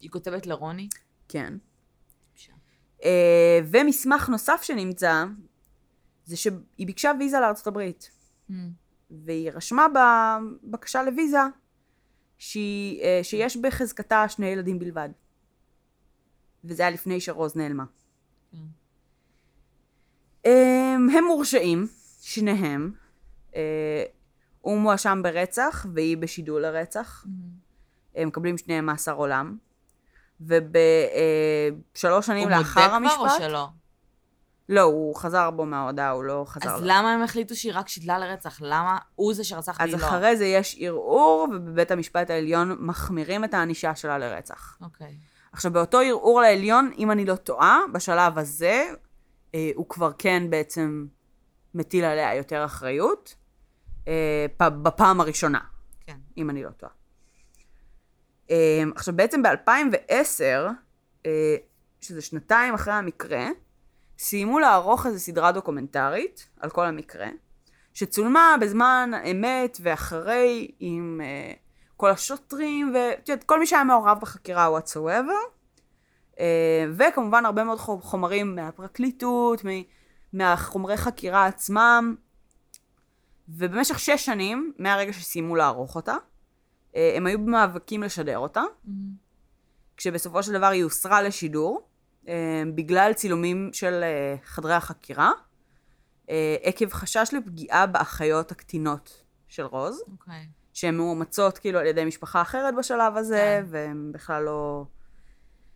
היא כותבת לרוני? כן. אה, ומסמך נוסף שנמצא, זה שהיא ביקשה ויזה לארצות הברית. מהמם. והיא רשמה בבקשה לוויזה שהיא, אה, שיש בחזקתה שני ילדים בלבד. וזה היה לפני שרוז נעלמה. כן. הם, מורשעים, שניהם. הוא מואשם ברצח והיא בשידול לרצח. מהמם. הם מקבלים שניהם מאסר עולם. ובשלוש שנים הוא לאחר מודה המשפט... כבר או שלא? לא, הוא חזר בו מההודעה, הוא לא חזר. אז לו. למה הם החליטו שהיא רק שידלה לרצח? למה הוא זה שרצח אז והיא לא? אחרי זה יש ערעור, ובבית המשפט העליון מחמירים את הענישה שלה לרצח. אוקיי. עכשיו, באותו ערעור לעליון, אם אני לא טועה, בשלב הזה, אה, הוא כבר כן בעצם מטיל עליה יותר אחריות, אה, בפעם הראשונה, כן. אם אני לא טועה. אה, עכשיו, בעצם ב-2010, אה, שזה שנתיים אחרי המקרה, סיימו לערוך איזו סדרה דוקומנטרית על כל המקרה, שצולמה בזמן אמת ואחרי עם אה, כל השוטרים ואת יודעת, כל מי שהיה מעורב בחקירה whatsoever, אה, וכמובן הרבה מאוד חו- חומרים מהפרקליטות, מהחומרי חקירה עצמם, ובמשך שש שנים, מהרגע שסיימו לערוך אותה, הם היו במאבקים לשדר אותה, מהמם. כשבסופו של דבר היא הוסרה לשידור, אה, בגלל צילומים של אה, חדרי החקירה, אה, עקב חשש לפגיעה באחיות הקטינות של רוז, אוקיי. שהן מאומצות כאילו על ידי משפחה אחרת בשלב הזה, כן. והן בכלל לא...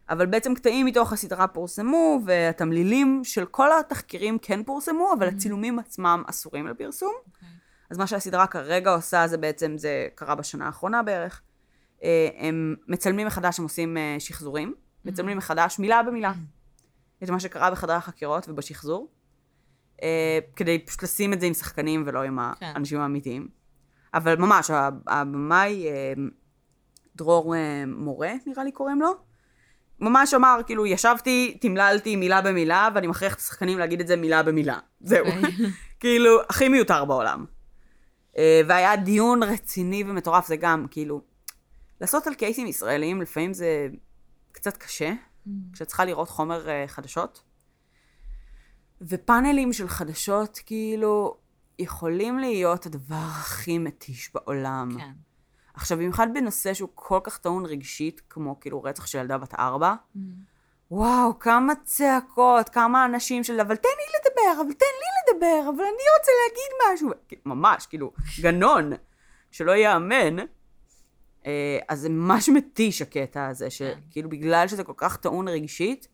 אבל בעצם קטעים מתוך הסדרה פורסמו, והתמלילים של כל התחקירים כן פורסמו, אבל הצילומים עצמם אסורים לפרסום. אוקיי. אז מה שהסדרה כרגע עושה זה בעצם, זה קרה בשנה האחרונה בערך. אה, הם מצלמים מחדש, הם עושים אה, שחזורים. מצלמים מחדש, מילה במילה. את מה שקרה בחדרי החקירות ובשחזור. אה, כדי פשוט לשים את זה עם שחקנים ולא עם כן. האנשים האמיתיים. אבל ממש, הבמאי, דרור מורה, נראה לי קוראים לו, ממש אמר, כאילו, ישבתי, תמללתי מילה במילה, ואני מכריח את השחקנים להגיד את זה מילה במילה. זהו. אוקיי. [LAUGHS] כאילו, הכי מיותר בעולם. אה, והיה דיון רציני ומטורף, זה גם, כאילו, לעשות על קייסים ישראלים, לפעמים זה קצת קשה, כשאת צריכה לראות חומר אה, חדשות. ופאנלים של חדשות, כאילו, יכולים להיות הדבר הכי מתיש בעולם. כן. עכשיו, במיוחד בנושא שהוא כל כך טעון רגשית, כמו כאילו רצח של ילדה בת ארבע, וואו, כמה צעקות, כמה אנשים של אבל תן לי לדבר, אבל תן לי לדבר, אבל אני רוצה להגיד משהו. ממש, כאילו, גנון, שלא ייאמן. אה, אז זה ממש מתיש הקטע הזה, שכאילו בגלל שזה כל כך טעון רגשית,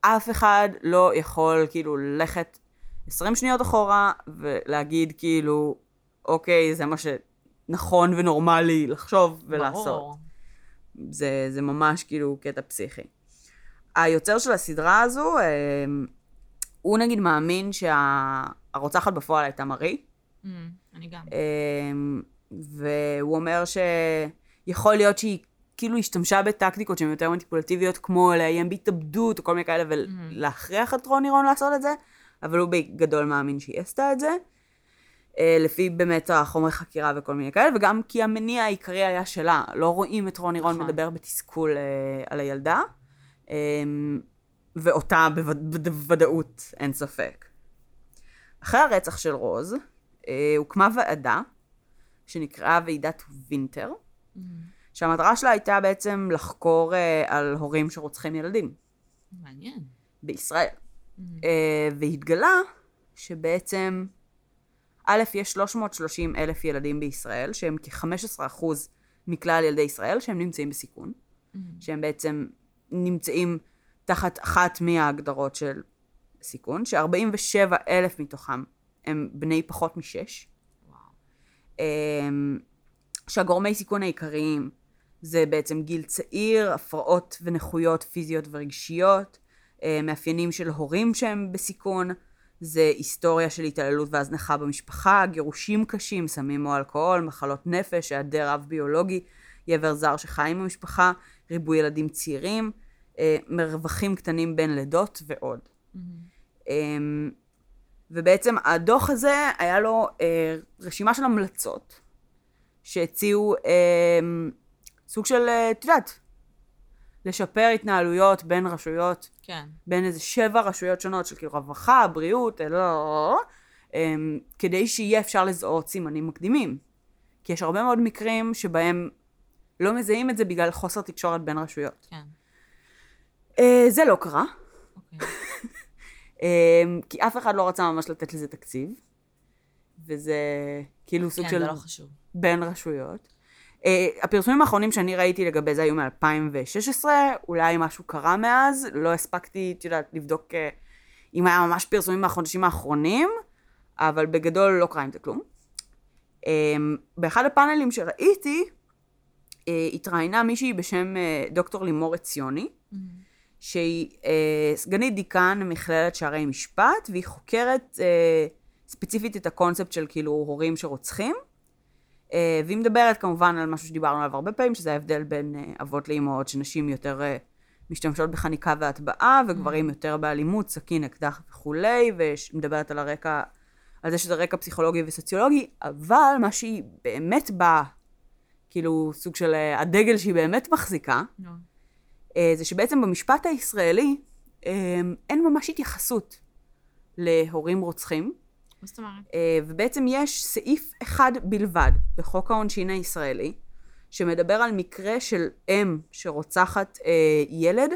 אף אחד לא יכול כאילו ללכת 20 שניות אחורה ולהגיד כאילו, אוקיי, זה מה שנכון ונורמלי לחשוב ולעשות. ברור. זה, זה ממש כאילו קטע פסיכי. היוצר של הסדרה הזו, אה, הוא נגיד מאמין שהרוצחת בפועל הייתה מארי, Mm, אני גם. אה, והוא אומר שיכול להיות שהיא כאילו השתמשה בטקטיקות שהן יותר מניפולטיביות, כמו לאיים בהתאבדות או כל מיני כאלה, ולהכריח את רוני רון לעשות את זה, אבל הוא בגדול מאמין שהיא עשתה את זה. אה, לפי באמת החומר חקירה וכל מיני כאלה, וגם כי המניע העיקרי היה שלה. לא רואים את רוני רון נכון. מדבר בתסכול על הילדה, ואותה בווד- בוודאות, אין ספק. אחרי הרצח של רוז, אה, הוקמה ועדה שנקראה ועידת וינטר, Mm, שהמטרה שלה הייתה בעצם לחקור אה, על הורים שרוצחים ילדים מעניין. בישראל. Mm, אה, והתגלה שבעצם, א', יש 330 אלף ילדים בישראל, שהם כ-15% מכלל ילדי ישראל, שהם נמצאים בסיכון, mm, שהם בעצם נמצאים תחת אחת מההגדרות של סיכון, ש-47 אלף מתוכם הם בני פחות משש. וואו. אמ, שהגורמי סיכון העיקריים זה בעצם גיל צעיר, הפרעות ונכויות פיזיות ורגשיות, אה, מאפיינים של הורים שהם בסיכון, זה היסטוריה של התעללות והזנחה במשפחה, גירושים קשים, סמים או אלכוהול, מחלות נפש, היעדר אב ביולוגי, גבר זר שחי עם המשפחה, ריבוי ילדים צעירים, אה, מרווחים קטנים בין לידות ועוד. Mm, אמ, ובעצם הדוח הזה, היה לו אה, רשימה של המלצות שהציעו אמ, סוג של, אה, את יודעת, לשפר התנהלויות בין רשויות, כן. בין איזה שבע רשויות שונות של כאילו רווחה, בריאות, אה, לא, אמ, כדי שיהיה אפשר לזהות סימנים מקדימים. כי יש הרבה מאוד מקרים שבהם לא מזהים את זה בגלל חוסר תקשורת בין רשויות. כן. אה, זה לא קרה. אוקיי. [LAUGHS] אמ, כי אף אחד לא רצה ממש לתת לזה תקציב, וזה כאילו סוג כן, של זה לא חשוב. בין רשויות. Uh, הפרסומים האחרונים שאני ראיתי לגבי זה היו מ-2016, אולי משהו קרה מאז, לא הספקתי, את יודעת, לבדוק uh, אם היה ממש פרסומים מהחודשים האחרונים, אבל בגדול לא קרה עם זה כלום. Um, באחד הפאנלים שראיתי, התראיינה מישהי בשם uh, דוקטור לימור עציוני, Mm, שהיא אה, סגנית דיקן מכללת שערי משפט, והיא חוקרת אה, ספציפית את הקונספט של כאילו הורים שרוצחים. אה, והיא מדברת כמובן על משהו שדיברנו עליו הרבה פעמים, שזה ההבדל בין אה, אבות לאמהות, שנשים יותר אה, משתמשות בחניקה והטבעה, וגברים יותר באלימות, סכין, אקדח וכולי, ומדברת על הרקע, על זה שזה רקע פסיכולוגי וסוציולוגי, אבל מה שהיא באמת באה, כאילו סוג של אה, הדגל שהיא באמת מחזיקה. אה, זה שבעצם במשפט הישראלי אה, אין ממש התייחסות להורים רוצחים, מה זאת אומרת? ובעצם יש סעיף אחד בלבד בחוק העונשין הישראלי, שמדבר על מקרה של אם שרוצחת ילד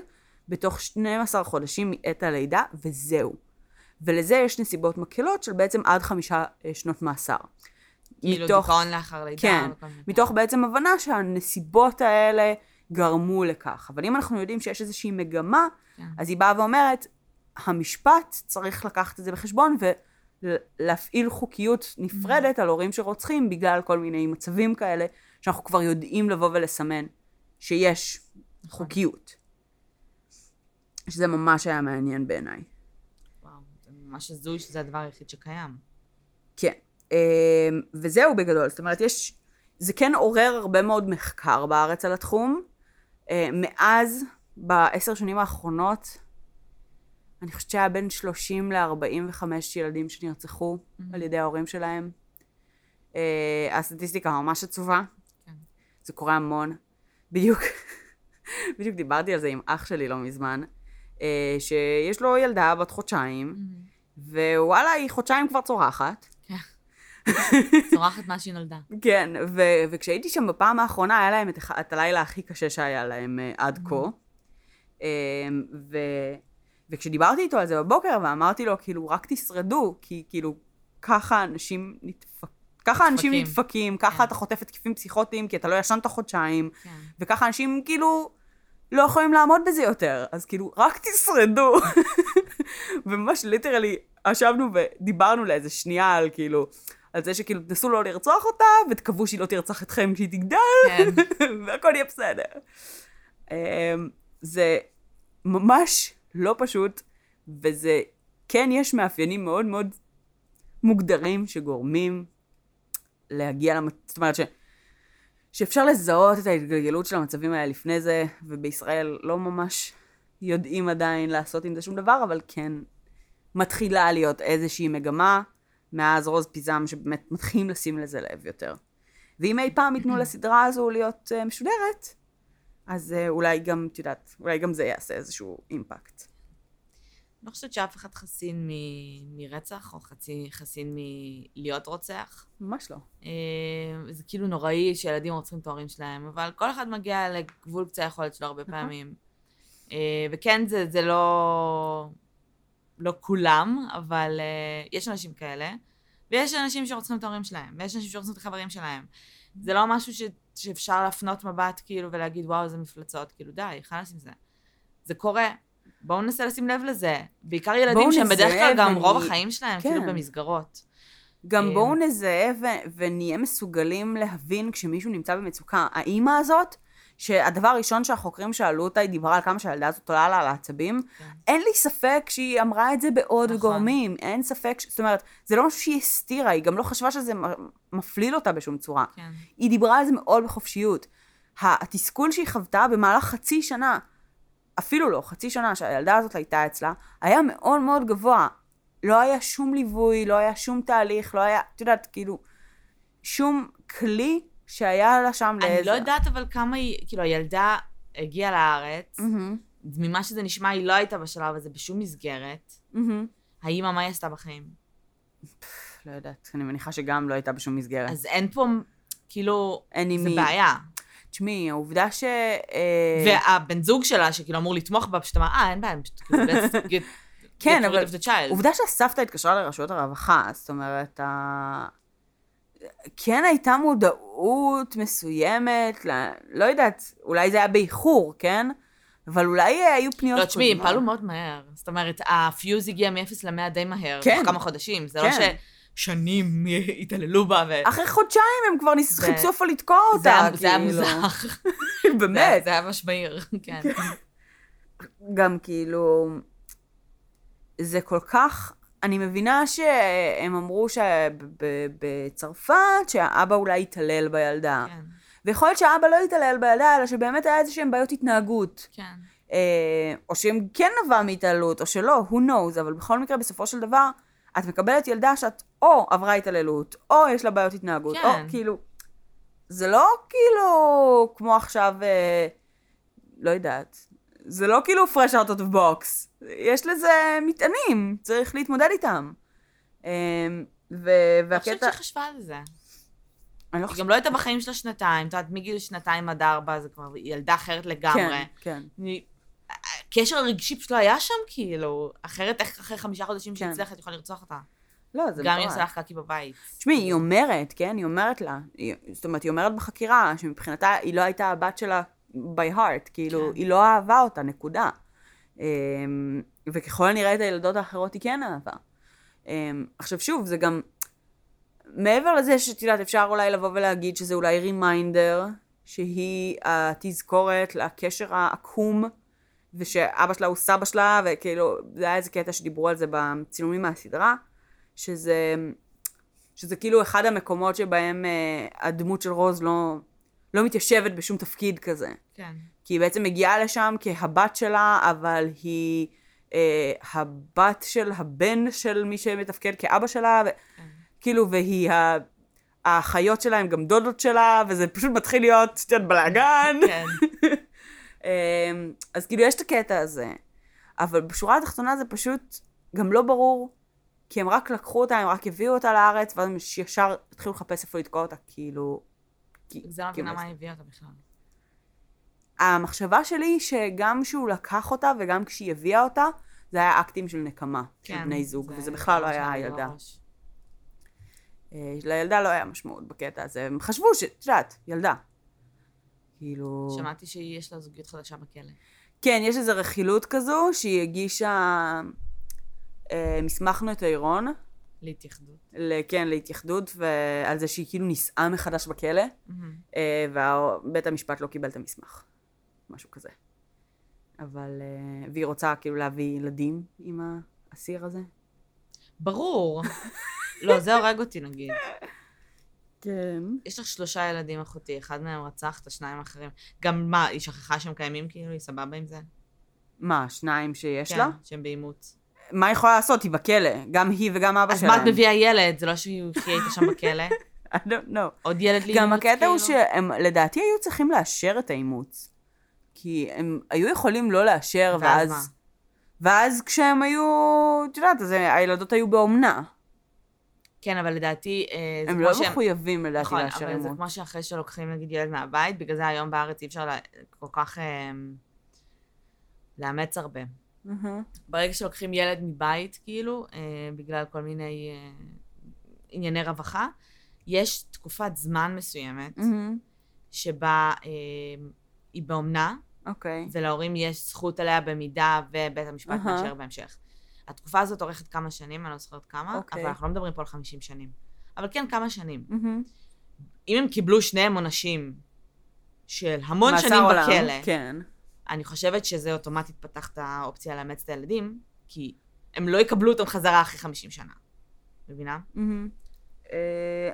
בתוך 12 חודשים מעת הלידה, וזהו. ולזה יש נסיבות מקלות של בעצם עד חמישה שנות מאסר. כאילו דיכאון לאחר לידה. כן, מתוך בעצם הבנה שהנסיבות האלה גרמו לכך. אבל אם אנחנו יודעים שיש איזושהי מגמה, כן. אז היא באה ואומרת, המשפט צריך לקחת את זה בחשבון ולהפעיל חוקיות נפרדת על הורים שרוצחים בגלל כל מיני מצבים כאלה, שאנחנו כבר יודעים לבוא ולסמן שיש חוקיות. שזה ממש היה מעניין בעיניי. וואו, זה ממש הזוי שזה הדבר היחיד שקיים. כן. וזהו בגדול, זאת אומרת, יש, זה כן עורר הרבה מאוד מחקר בארץ על התחום. מאז, בעשר שנים האחרונות, אני חושבת שהיה בין 30 ל-45 ילדים שנרצחו mm-hmm. על ידי ההורים שלהם. Uh, הסטטיסטיקה ממש עצובה. כן. זה קורה המון. בדיוק, [LAUGHS] בדיוק דיברתי על זה עם אח שלי לא מזמן, uh, שיש לו ילדה בת חודשיים, mm-hmm. ווואלה, היא חודשיים כבר צורחת. [LAUGHS] צורחת מה שהיא נולדה. כן, ו- וכשהייתי שם בפעם האחרונה, היה להם את, את הלילה הכי קשה שהיה להם uh, עד כה. Uh, ו- וכשדיברתי איתו על זה בבוקר, ואמרתי לו, כאילו, רק תשרדו, כי כאילו, ככה אנשים נדפקים. ככה אנשים נדפקים, ככה כן. אתה חוטף התקפים פסיכוטיים, כי אתה לא ישנת חודשיים, כן. וככה אנשים כאילו לא יכולים לעמוד בזה יותר. אז כאילו, רק תשרדו. [LAUGHS] וממש ליטרלי ישבנו ודיברנו לאיזה שנייה על כאילו, על זה שכאילו תנסו לא לרצוח אותה, ותקוו שהיא לא תרצח אתכם כשהיא תגדל, כן. [LAUGHS] והכל יהיה בסדר. אמ, זה ממש לא פשוט, וזה, כן יש מאפיינים מאוד מאוד מוגדרים שגורמים להגיע למצב, זאת אומרת ש... שאפשר לזהות את ההתגלגלות של המצבים האלה לפני זה, ובישראל לא ממש יודעים עדיין לעשות עם זה שום דבר, אבל כן מתחילה להיות איזושהי מגמה מאז רוז פיזם שבאמת מתחילים לשים לזה לב יותר. ואם אי פעם ייתנו לסדרה הזו להיות uh, משודרת, אז uh, אולי גם, את יודעת, אולי גם זה יעשה איזשהו אימפקט. אני לא חושבת שאף אחד חסין מ... מרצח, או חצי חסין מלהיות רוצח. ממש לא. אה, זה כאילו נוראי שילדים רוצחים את ההורים שלהם, אבל כל אחד מגיע לגבול קצה היכולת שלו הרבה פעמים. אה, וכן, זה, זה לא... לא כולם, אבל uh, יש אנשים כאלה, ויש אנשים שרוצחים את ההורים שלהם, ויש אנשים שרוצחים את החברים שלהם. זה לא משהו ש... שאפשר להפנות מבט כאילו ולהגיד וואו איזה מפלצות, כאילו די, חלאס עם זה. זה קורה, בואו ננסה לשים לב לזה. בעיקר ילדים שהם בדרך כלל גם רוב החיים שלהם, כאילו כן. כאילו במסגרות. גם אה, בואו נזהה ו- ונהיה מסוגלים להבין כשמישהו נמצא במצוקה. האימא הזאת, שהדבר הראשון שהחוקרים שאלו אותה, היא דיברה על כמה שהילדה הזאת עולה לה על העצבים, כן. אין לי ספק שהיא אמרה את זה בעוד נכון. גורמים, אין ספק, ש... זאת אומרת, זה לא משהו שהיא הסתירה, היא גם לא חשבה שזה מפליל אותה בשום צורה. כן. היא דיברה על זה מאוד בחופשיות. התסכול שהיא חוותה במהלך חצי שנה, אפילו לא, חצי שנה שהילדה הזאת הייתה אצלה, היה מאוד מאוד גבוה. לא היה שום ליווי, לא היה שום תהליך, לא היה, את יודעת, כאילו, שום כלי שהיה לה שם לאיזה... אני לא יודעת אבל כמה היא, כאילו, הילדה הגיעה לארץ, mm-hmm. ממה שזה נשמע, היא לא הייתה בשלב הזה בשום מסגרת. Mm-hmm. האמא, מה היא עשתה בחיים? לא יודעת, אני מניחה שגם לא הייתה בשום מסגרת. אז אין פה, כאילו, זה בעיה. תשמעי, העובדה ש... אה, והבן זוג שלה, שכאילו אמור לתמוך בה, פשוט אמר, אה, אין בעיה, פשוט כאילו, [LAUGHS] get, כן, אבל עובדה שהסבתא התקשרה לרשויות הרווחה, זאת אומרת. כן הייתה מודעות מסוימת, לא, לא יודעת, אולי זה היה באיחור, כן? אבל אולי היו פניות... לא, תשמעי, הם פעלו מאוד מהר. זאת אומרת, הפיוז הגיע מ-0 ל-100 די מהר. כן. כמה חודשים. זה לא כן. לא ש... שנים [LAUGHS] התעללו בה. ו... אחרי חודשיים הם כבר ניס... חיפשו איפה לתקוע אותה. זה היה כאילו. מוזר. [LAUGHS] באמת. זה היה ממש מהיר, [LAUGHS] כן. גם כאילו, זה כל כך, אני מבינה שהם אמרו שבצרפת שהאבא אולי התעלל בילדה. כן. ויכול להיות שהאבא לא התעלל בילדה, אלא שבאמת היה איזה שהם בעיות התנהגות. כן. אה, או שהם כן נבע מהתעללות, או שלא, who knows, אבל בכל מקרה, בסופו של דבר, את מקבלת ילדה שאת או עברה התעללות, או יש לה בעיות התנהגות, כן. או כאילו... זה לא כאילו כמו עכשיו, אה, לא יודעת, זה לא כאילו fresh out of the box. יש לזה מטענים, צריך להתמודד איתם. אה, ו- והקטע... אני חושבת שחשבה על זה. אני לא חושבת... היא גם לא הייתה בחיים שלה שנתיים, את יודעת, מגיל שנתיים עד ארבע זה כבר ילדה אחרת לגמרי. כן, כן. הקשר הרגשי פשוט לא היה שם, כאילו. אחרת, איך אחרי חמישה חודשים כן. שהצליח, את יכולה לרצוח אותה. לא, זה גם אם עושה לך קקי בבית. תשמעי, היא אומרת, כן? היא אומרת לה, היא, זאת אומרת, היא אומרת בחקירה, שמבחינתה היא לא הייתה הבת שלה by heart, כאילו, כן. היא לא אהבה אותה, נקודה. אמ, וככל הנראה את הילדות האחרות היא כן אהבה. אמ, עכשיו שוב, זה גם, מעבר לזה שאת יודעת, אפשר אולי לבוא ולהגיד שזה אולי רימיינדר, שהיא התזכורת לקשר העקום ושאבא שלה הוא סבא שלה, וכאילו, זה היה איזה קטע שדיברו על זה בצילומים מהסדרה, שזה, שזה כאילו אחד המקומות שבהם אה, הדמות של רוז לא, לא מתיישבת בשום תפקיד כזה. כן. כי היא בעצם מגיעה לשם כהבת שלה, אבל היא אה, הבת של הבן של מי שמתפקד כאבא שלה, ו... כן. כאילו, והיא ה... האחיות שלה הן גם דודות שלה, וזה פשוט מתחיל להיות, יודעת, בלאגן. כן. [LAUGHS] אמ, אז כאילו יש את הקטע הזה, אבל בשורה התחתונה זה פשוט גם לא ברור, כי הם רק לקחו אותה, הם רק הביאו אותה לארץ, ואז הם ישר התחילו לחפש איפה לתקוע אותה, כאילו... כי- זה לא מבינה מה הביא אותה בכלל. המחשבה שלי היא שגם כשהוא לקח אותה וגם כשהיא הביאה אותה, זה היה אקטים של נקמה, של כן. בני זוג, זה וזה בכלל לא היה הילדה. אה, לילדה לא היה משמעות בקטע הזה, הם חשבו ש... את יודעת, ילדה. כאילו... שמעתי שיש לה זוגיות חדשה בכלא. כן, יש איזו רכילות כזו, שהיא הגישה אה, מסמך נוטיירון, להתייחדות. כן, להתייחדות, ועל זה שהיא כאילו נישאה מחדש בכלא, אה, ובית המשפט לא קיבל את המסמך. משהו כזה. אבל... אה, והיא רוצה כאילו להביא ילדים עם האסיר הזה. ברור. [LAUGHS] לא, זה הורג אותי נגיד. כן. יש לך שלושה ילדים אחותי, אחד מהם רצח את השניים האחרים. גם מה, היא שכחה שהם קיימים כאילו? היא סבבה עם זה? מה, שניים שיש כן, לה? שהם באימוץ. מה היא יכולה לעשות? היא בכלא. גם היא וגם אבא אז שלהם. מה את מביאה ילד? זה לא שהיא חיה איתה שם בכלא? [LAUGHS] I don't know. עוד ילד לאימוץ? גם הקטע הוא כאילו? שהם לדעתי היו צריכים לאשר את האימוץ. כי הם היו יכולים לא לאשר, ואז ואז... כשהם היו, את יודעת, אז הילדות היו באומנה. כן, אבל לדעתי... אה, זה הם לא שהם- מחויבים לדעתי נכון, לאשר אבל זה אימוץ. כמו שאחרי שלוקחים נגיד ילד מהבית, בגלל זה היום בארץ אי אפשר לה- כל כך אה, לאמץ הרבה. מהמם. ברגע שלוקחים ילד מבית, כאילו, אה, בגלל כל מיני אה, ענייני רווחה, יש תקופת זמן מסוימת מהמם. שבה אה, היא באומנה, אוקיי. ולהורים יש זכות עליה במידה ובית המשפט אהה. מאשר בהמשך. התקופה הזאת אורכת כמה שנים, אני לא זוכרת כמה, אוקיי. אבל אנחנו לא מדברים פה על 50 שנים. אבל כן, כמה שנים. מהמם. אם הם קיבלו שניהם עונשים של המון שנים עולם, בכלא, כן. אני חושבת שזה אוטומטית פתח את האופציה לאמץ את הילדים, כי הם לא יקבלו אותם חזרה אחרי 50 שנה. מבינה? מהמם. אה,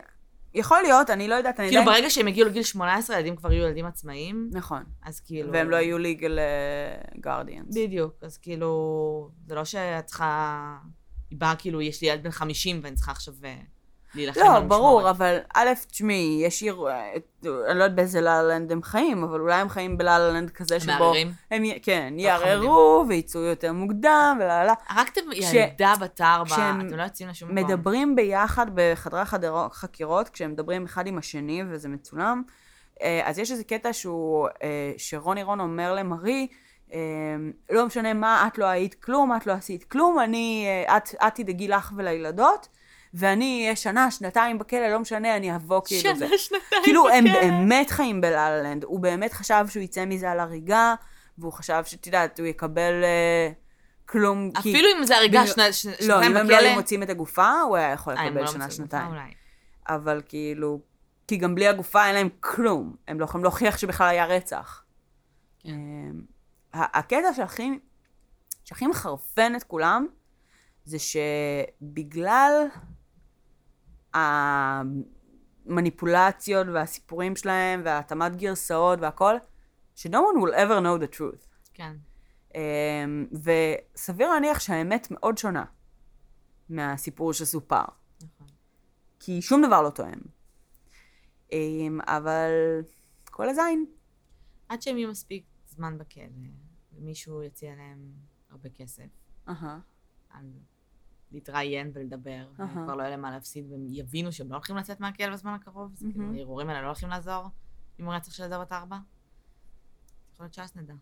יכול להיות, אני לא יודעת, אני כאילו עדיין... ברגע שהם הגיעו לגיל 18, הילדים כבר יהיו ילדים עצמאיים, נכון. אז כאילו... והם לא יהיו legal guardians. בדיוק, אז כאילו, זה לא שאת צריכה... היא באה כאילו, יש לי ילד בן 50 ואני צריכה עכשיו אה, להילחם לא. ברור, אבל א', תשמעי, יש עיר, אה, אני לא יודעת באיזה לה-לה-לנד הם חיים, אבל אולי הם חיים בלה-לה-לנד כזה שבו... מערערים? הם, כן, טוב, יערערו ויצאו יותר מוקדם וללה. לה. הרגתם כש- ילדה בת ארבע, אתם לא יוצאים לשום מקום. מדברים ביחד בחדרי חקירות, כשהם מדברים אחד עם השני וזה מצולם, אה, אז יש איזה קטע שהוא, אה, שרוני רון אומר למרי, לא משנה מה, את לא היית כלום, את לא עשית כלום, אני, את, את תדאגי לך ולילדות, ואני אהיה שנה, שנתיים בכלא, לא משנה, אני אבוא כאילו זה. שנה, שנתיים כאילו, הם בכלא. באמת חיים בלה-לה-לנד. הוא באמת חשב שהוא יצא מזה על הריגה, והוא חשב שאת יודעת, הוא יקבל אה, כלום. כי- אפילו אם זה הריגה בגלל- שנה- ש- לא, שנתיים אם הם לא בכלא, היו מוצאים את הגופה, הוא היה יכול אה, לקבל לא שנה, שנתיים. אולי. אבל כאילו, כי גם בלי הגופה אין להם כלום. הם לא יכולים להוכיח שבכלל היה רצח. כן. אמ, הקטע שהכי, שהכי מחרפן את כולם, זה שבגלל המניפולציות והסיפורים שלהם והתאמת גרסאות והכל, ש- no one will ever know the truth. כן. אמ, וסביר להניח שהאמת מאוד שונה מהסיפור שסופר. נכון. כי שום דבר לא תואם. אמ, אבל כל הזין. עד שהם יהיו מספיק זמן בכלא, ומישהו יציע להם הרבה כסף אהה. על להתראיין ולדבר, אהה. וכבר לא יהיה להם מה להפסיד, והם יבינו שהם לא הולכים לצאת מהכלא בזמן הקרוב, אז כאילו מהמם. הערעורים האלה לא הולכים לעזור, אם הוא רצח של בת ארבע. יכול להיות שאז נדע.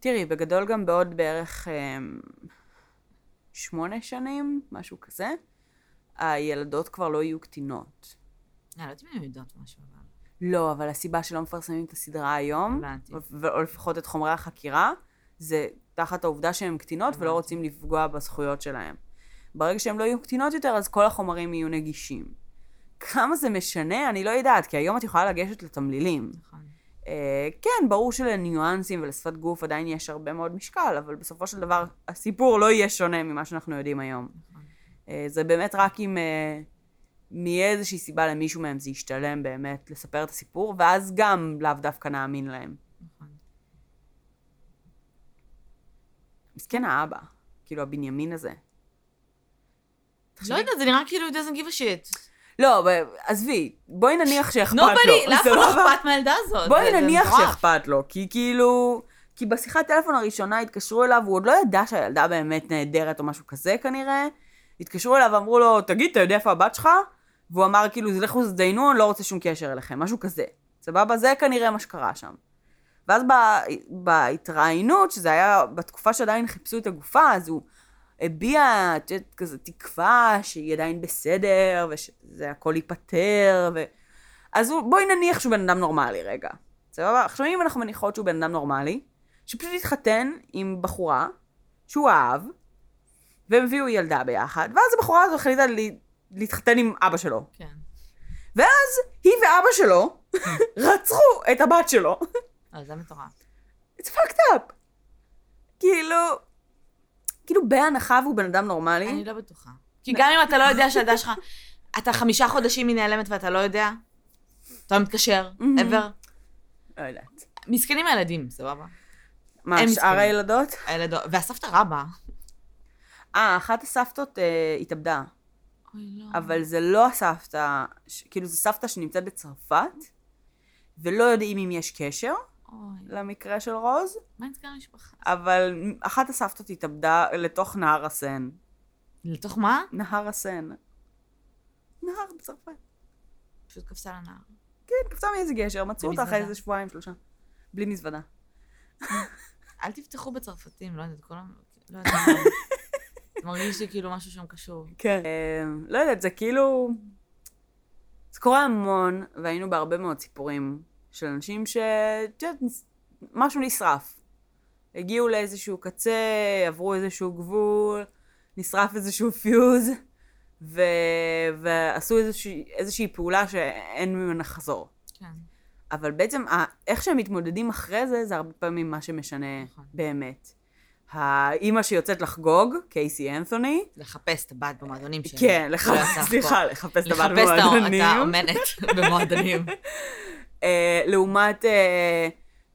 תראי, בגדול גם בעוד בערך אמ, שמונה שנים, משהו כזה, הילדות כבר לא יהיו קטינות. אני לא יודעת אם הן יודעות משהו, אבל... לא, אבל הסיבה שלא מפרסמים את הסדרה היום, הבנתי. או לפחות את חומרי החקירה, זה תחת העובדה שהן קטינות ולא. רוצים לפגוע בזכויות שלהן. ברגע שהן לא יהיו קטינות יותר, אז כל החומרים יהיו נגישים. כמה זה משנה? אני לא יודעת, כי היום את יכולה לגשת לתמלילים. נכון. אה, כן, ברור שלניואנסים ולשפת גוף עדיין יש הרבה מאוד משקל, אבל בסופו של דבר הסיפור לא יהיה שונה ממה שאנחנו יודעים היום. נכון. אה, זה באמת רק אם אה, מאיזושהי סיבה למישהו מהם זה ישתלם באמת לספר את הסיפור, ואז גם לאו דווקא נאמין להם. נכון. מסכן האבא, כאילו הבנימין הזה. לא יודעת, זה נראה כאילו he doesn't give a shit. לא, עזבי, בואי נניח שאכפת לו. nobody, לאף אחד לא? אכפת מהילדה הזאת. בואי נניח. שאכפת לו, כי כאילו... כי בשיחת טלפון הראשונה התקשרו אליו, הוא עוד לא ידע שהילדה באמת נהדרת או משהו כזה כנראה. התקשרו אליו ואמרו לו, תגיד, אתה יודע איפה הבת שלך? והוא אמר כאילו, לכו תזדיינו, אני לא רוצה שום קשר אליכם, משהו כזה. סבבה? זה כנראה מה שקרה שם. ואז ב- בהתראיינות, שזה היה בתקופה שעדיין חיפשו את הגופה, אז הוא הביע, את יודעת, כזה תקווה שהיא עדיין בסדר, ושזה הכל ייפתר, ו... אז הוא, בואי נניח שהוא בן אדם נורמלי רגע. סבבה? עכשיו אם אנחנו מניחות שהוא בן אדם נורמלי, שפשוט התחתן עם בחורה שהוא אהב, והם הביאו ילדה ביחד, ואז הבחורה הזו החליטה לי, להתחתן עם אבא שלו. כן. ואז היא ואבא שלו [LAUGHS] רצחו את הבת שלו. לא, זה מטורף. It's fucked up. כאילו, כאילו בהנחה והוא בן אדם נורמלי, אני לא בטוחה. כי גם אם אתה לא יודע שהילדה שלך, אתה חמישה חודשים היא נעלמת ואתה לא יודע, אתה לא מתקשר, ever. לא יודעת. מסכנים הילדים, סבבה. מה, שאר. הילדות? הילדות, והסבתא רבא. אה, אחת הסבתות אה, התאבדה. אוי, לא. אבל זה לא הסבתא, כאילו זו סבתא שנמצאת בצרפת, ולא יודעים אם יש קשר אוי, למקרה של רוז, מה נסגר המשפחה? אבל אחת הסבתות התאבדה לתוך נהר הסן. לתוך מה? נהר הסן. נהר בצרפת. פשוט קפצה לנהר. כן, קפצה מאיזה גשר, מצאו אותה אחרי. איזה שבועיים, שלושה. בלי מזוודה. [LAUGHS] אל תפתחו בצרפתים, לא יודעת, כל ה... לא יודעת. זה [LAUGHS] מרגיש לי כאילו משהו שם קשור. כן. לא יודעת, זה כאילו... זה קורה המון, והיינו בהרבה מאוד סיפורים של אנשים ש... את יודעת, נס- משהו נשרף. הגיעו לאיזשהו קצה, עברו איזשהו גבול, נשרף איזשהו פיוז, ו... ועשו איזושהי, איזושהי פעולה שאין ממנה חזור. כן. אבל בעצם, ה- איך שהם מתמודדים אחרי זה, זה הרבה פעמים מה שמשנה נכון. באמת. האימא שיוצאת לחגוג, קייסי אנתוני, לחפש את הבת במועדונים שלי. כן, לח... יצא אף סליחה. לחפש את הבת לחפש את במועדונים. האומנת במועדונים. [LAUGHS] אה, לעומת, אה,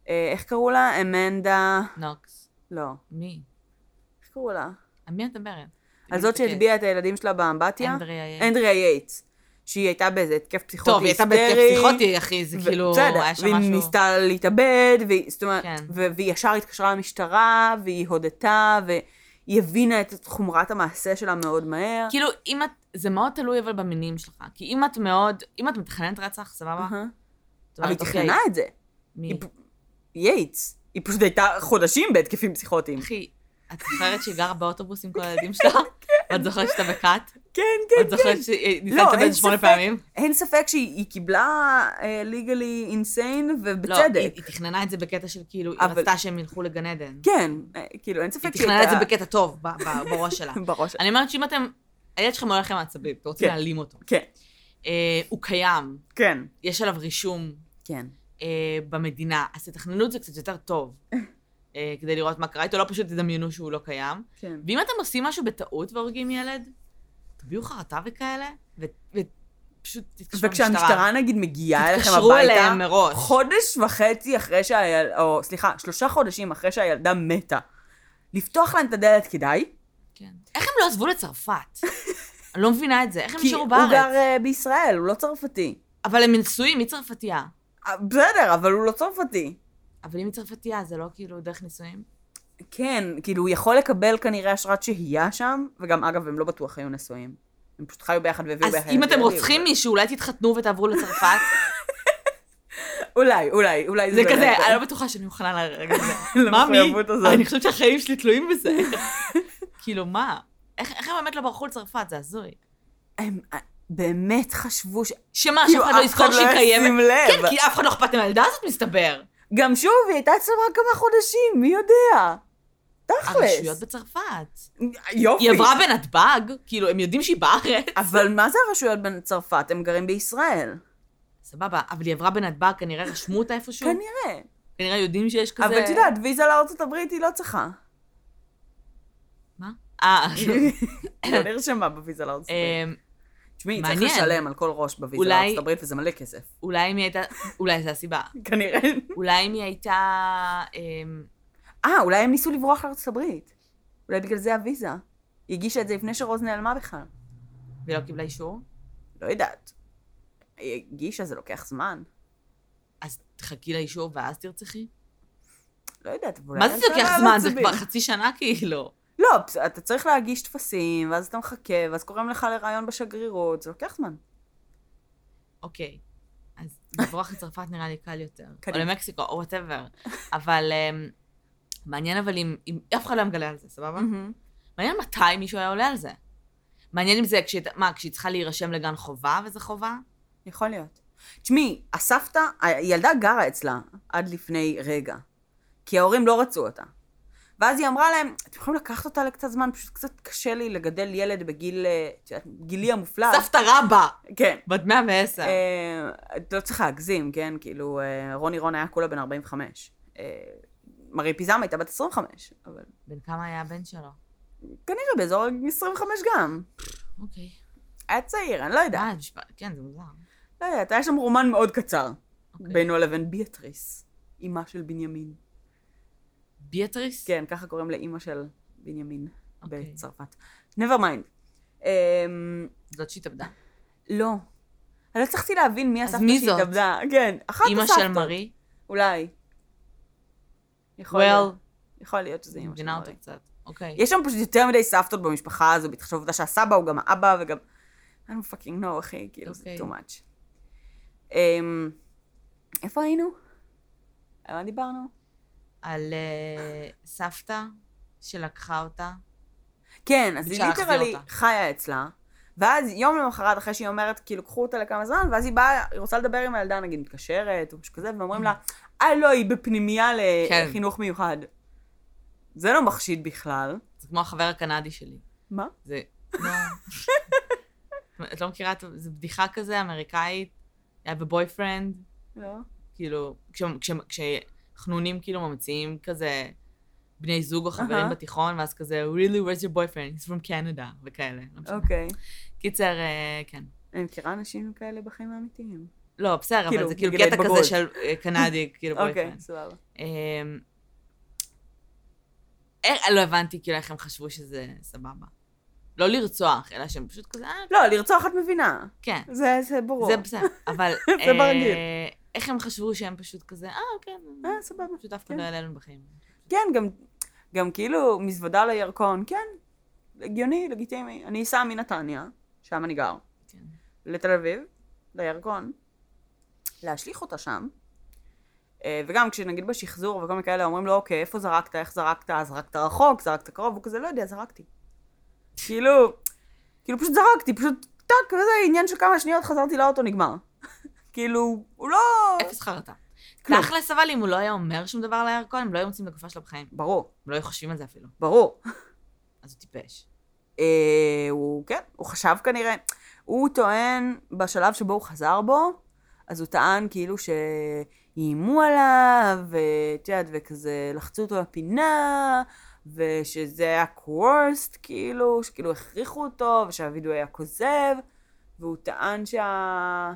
אה, איך קראו לה? אמנדה... נוקס. לא. מי? איך קראו לה? על מי את מדברת? על זאת שהטביעה את הילדים שלה באמבטיה? אנדריה יייטס. שהיא הייתה באיזה התקף פסיכוטי טוב, היא הייתה בהתקף היסטרי, פסיכוטי, אחי, זה כאילו, בסדר, היה שם והיא משהו... ניסתה להתאבד, והיא, זאת אומרת, כן. והיא ישר התקשרה למשטרה, והיא הודתה, והיא הבינה את חומרת המעשה שלה מאוד מהר. כאילו, אם את... זה מאוד תלוי אבל במניעים שלך. כי אם את מאוד... אם את מתכננת רצח, סבבה? אבל היא אוקיי, תכננה את זה. מי? היא יייטס. היא פשוט הייתה חודשים בהתקפים פסיכוטיים. אחי, את זוכרת שהיא גרה באוטובוס עם כל הילדים שלה? [LAUGHS] ואת זוכרת שהייתה בכת? כן, כן, כן. זוכרת שהיא ניסתה לא, להתאבד אין שמונה. פעמים? אין ספק שהיא היא קיבלה legally insane, לא, ובצדק. היא היא תכננה את זה בקטע של כאילו, היא רצתה שהם ילכו לגן עדן. כן, אה, כאילו, אין ספק היא שהיא תכננה את זה בקטע טוב, בראש שלה. [LAUGHS] בראש. אני אומרת שאם אתם... הילד שלכם עולה על העצבים, אתם רוצים כן. להעלים אותו. כן, אה, הוא קיים, כן, יש עליו רישום כן. אה, במדינה, אז תתכננו את זה קצת יותר טוב. [LAUGHS] אה, כדי לראות מה קרה איתו, לא פשוט תדמיינו שהוא לא קיים. כן. ואם אתם עושים משהו בטעות והורגים ילד, תביאו חרטה וכאלה, ו- ופשוט תתקשרו למשטרה. וכשהמשטרה נגיד מגיעה אליכם תתקשרו הביתה, אליהם מראש. חודש וחצי אחרי שהילדה, או סליחה, שלושה חודשים אחרי שהילדה מתה, לפתוח להם את הדלת כדאי, כן. איך הם לא עזבו לצרפת? אני לא מבינה את זה, איך הם כי נשארו הוא בארץ? גר אה, בישראל, הוא לא צרפתי. אבל הם נשואים, היא צרפתייה. אה, בסדר, אבל הוא לא צרפתי. אבל אם היא צרפתייה, זה לא כאילו דרך נישואים? כן, כאילו, הוא יכול לקבל כנראה אשרת שהייה שם, וגם, אגב, הם לא בטוח היו נשואים. הם פשוט חיו ביחד והביאו אז ביחד. אם אתם. רוצחים מישהו, אולי תתחתנו ותעברו לצרפת. [LAUGHS] אולי, אולי, אולי זה כזה, אני לא בטוחה שאני מוכנה לרגע הזה. [LAUGHS] הזאת. אני חושבת שהחיים שלי תלויים בזה. [LAUGHS] כאילו, מה? איך הם באמת לא ברחו לצרפת? זה הזוי. באמת חשבו ש... שמה, כאילו, שאף אחד לא יזכור לא שהיא קיימת? כן, כי אף אחד לא אכפת מהילדה הזאת, מסתבר. גם שוב, היא הייתה אצלם רק כמה חודשים, מי יודע? הרשויות תכלס. בצרפת. יופי. היא עברה בנתב"ג, כאילו, הם יודעים שהיא בארץ. אבל מה זה הרשויות בצרפת? הם גרים בישראל. סבבה, אבל היא עברה בנתב"ג, כנראה רשמו אותה איפשהו. כנראה. כנראה יודעים שיש כזה... אבל את יודעת, ויזה לארצות הברית היא לא צריכה. מה? אה, [LAUGHS] היא [LAUGHS] לא נרשמה בוויזה לארצות הברית. תשמעי, צריך. לשלם על כל ראש בוויזה אולי- לארצות הברית, וזה מלא כסף. אולי אם היא הייתה, אולי זו הסיבה. [LAUGHS] כנראה. אולי אם היא הייתה, אמ, אה, אולי הם ניסו לברוח לארצות הברית. אולי בגלל זה הוויזה. היא הגישה את זה לפני שרוז נעלמה בכלל. והיא לא קיבלה אישור, לא יודעת. היא הגישה, זה לוקח זמן. אז תחכי לאישור ואז תרצחי? לא יודעת, אולי... מה זה לוקח זמן? זה. כבר חצי שנה כאילו. לא, אתה צריך להגיש טפסים, ואז אתה מחכה, ואז קוראים לך לראיון בשגרירות, זה לוקח זמן. אוקיי. אז לברוח לצרפת נראה לי קל יותר. או. למקסיקו, או וואטאבר. אבל אמ, מעניין אבל אם, אף אחד לא מגלה על זה, סבבה? מעניין מתי מישהו היה עולה על זה. מעניין אם זה, מה, כשהיא צריכה להירשם לגן חובה, וזה חובה? יכול להיות. תשמעי, הסבתא, הילדה גרה אצלה עד לפני רגע, כי ההורים לא רצו אותה. ואז היא אמרה להם, אתם יכולים לקחת אותה לקצת זמן, פשוט קצת קשה לי לגדל ילד בגיל, אה, את יודעת, גילי המופלג. סבתא רבא! כן. בת 110. אה, את לא צריכה להגזים, כן? כאילו, אה, רוני רון היה כולה בן 45. אה, מרי פיזם הייתה בת 25, אבל בן כמה היה הבן שלו? כנראה באזור 25 גם. אוקיי. היה צעיר, אני לא יודעת. אה, כן, זה מוזר. לא יודעת, היה שם רומן מאוד קצר. אוקיי. בינו לבין ביאטריס, אימה של בנימין. ביאטריס? כן, ככה קוראים לאימא של בנימין אוקיי. בצרפת. never mind. אמ, זאת שהתאבדה. לא. אני לא הצלחתי להבין מי הסבתא? שהתאבדה. כן, אחת אימא הסבתות. של מרי? אולי. יכול well, להיות. יכול להיות שזה אימא של מבינה אותה מרי. קצת. אוקיי. יש שם פשוט יותר מדי סבתות במשפחה הזו, בהתחשב בעובדה שהסבא הוא גם האבא וגם... I don't fucking know, אחי, כאילו, זה אוקיי. too much. אמ, איפה היינו? על מה דיברנו? על אה, סבתא שלקחה אותה. כן, אז היא ליטרלי. חיה אצלה, ואז יום למחרת, אחרי שהיא אומרת, כאילו, קחו אותה לכמה זמן, ואז היא באה, היא רוצה לדבר עם הילדה, נגיד, מתקשרת, או משהו כזה, ואומרים לה, אה, לא, היא בפנימייה כן. לחינוך מיוחד. זה לא מחשיד בכלל. זה כמו החבר הקנדי שלי. מה? זה... כמו- [LAUGHS] את לא מכירה את זה? זה בדיחה כזה, אמריקאית, היה בבויפרנד, לא. כאילו, כש- כש- כשחנונים כאילו ממציאים כזה בני זוג או חברים אהה. בתיכון, ואז כזה, really, where's your boyfriend? He's from Canada, וכאלה. לא. אוקיי. קיצר, אה, כן. אני מכירה אנשים כאלה בחיים האמיתיים. לא, בסדר, אבל כאילו, זה כאילו קטע ההתבגרות. כזה של אה, קנדי, [LAUGHS] כאילו אוקיי, בויפרנד. סבבה. אמ, איך- לא הבנתי כאילו איך הם חשבו שזה סבבה. לא לרצוח, אלא שהם פשוט כזה, אה, לא, לרצוח את מבינה. כן. זה זה ברור. זה בסדר, אבל... [LAUGHS] זה ברגיל. אה, איך הם חשבו שהם פשוט כזה, אה, כן, אה, סבבה. פשוט אף אחד כן. לא יעלה לנו בחיים. כן, גם, גם כאילו מזוודה לירקון, כן, הגיוני, לגיטימי. אני אסע מנתניה, שם אני גר, כן. לתל אביב, לירקון, להשליך אותה שם. אה, וגם כשנגיד בשחזור וכל מיני כאלה אומרים לו, אוקיי, איפה זרקת, איך זרקת, זרקת רחוק, זרקת קרוב, הוא כזה, לא יודע, זרקתי. כאילו, כאילו פשוט זרקתי, פשוט טאק, וזה עניין של כמה שניות, חזרתי לאוטו, נגמר. כאילו, הוא לא... אפס חרטה. כלום. תכלס, אבל אם הוא לא היה אומר שום דבר על הירקון, הם לא היו מוצאים לגופה שלו בחיים. ברור, הם לא היו חושבים על זה אפילו. ברור. אז הוא טיפש. אה, הוא, כן, הוא חשב כנראה, הוא טוען בשלב שבו הוא חזר בו, אז הוא טען כאילו שאיימו עליו, ואת יודעת, וכזה לחצו אותו לפינה, ושזה היה קוורסט, כאילו, שכאילו הכריחו אותו, ושהווידאו היה כוזב, והוא טען שה...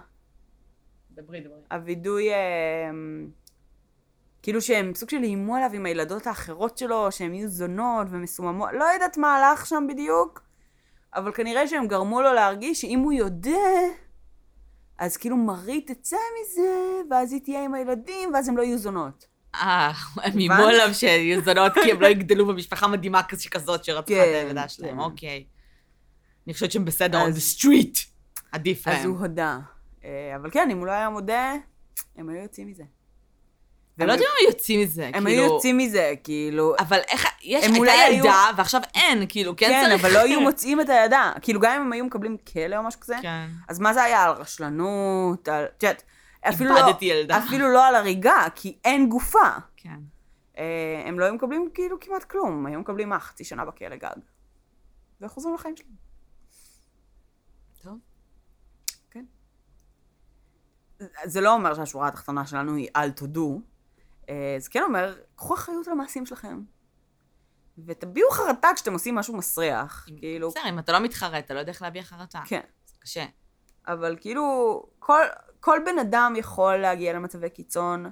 דברי, דברי. הווידוי, אה, כאילו שהם סוג של איימו עליו עם הילדות האחרות שלו, שהם יהיו זונות ומסוממות, לא יודעת מה הלך שם בדיוק, אבל כנראה שהם גרמו לו להרגיש שאם הוא יודע, אז כאילו מרי תצא מזה, ואז היא תהיה עם הילדים, ואז הם לא יהיו זונות. אה, הם איימו? עליו שיהיו זונות, כי הם לא יגדלו במשפחה מדהימה כז- כזאת שרצחה את כן, הילדה שלהם, כן. אוקיי. אני חושבת שהם בסדר, on אז- the street. עדיף אז להם. הוא הודה. אה, אבל כן, אם הוא לא היה מודה, הם היו יוצאים מזה. אני לא יודעת אם הם יוצאים מזה, הם כאילו... היו יוצאים מזה, כאילו... אבל איך, יש, הם הייתה ילדה, ועכשיו אין, כאילו, כן כן, צריך... אבל לא היו מוצאים את הילדה. כאילו, גם אם הם היו מקבלים כלא או משהו כזה, כן. אז מה זה היה? על רשלנות, על... את יודעת, אפילו לא, ילדה. אפילו לא על הריגה, כי אין גופה. כן. אה, הם לא היו מקבלים כאילו כמעט כלום, הם היו מקבלים מה, חצי שנה בכלא גג. וחוזרים לחיים שלהם. טוב. זה לא אומר שהשורה התחתונה שלנו היא אל תודו. אה, זה כן אומר, קחו אחריות על המעשים שלכם. ותביעו חרטה כשאתם עושים משהו מסריח. כאילו, בסדר, אם אתה לא מתחרט, אתה לא יודע איך להביע חרטה. כן. קשה. אבל כאילו, כל, כל בן אדם יכול להגיע למצבי קיצון,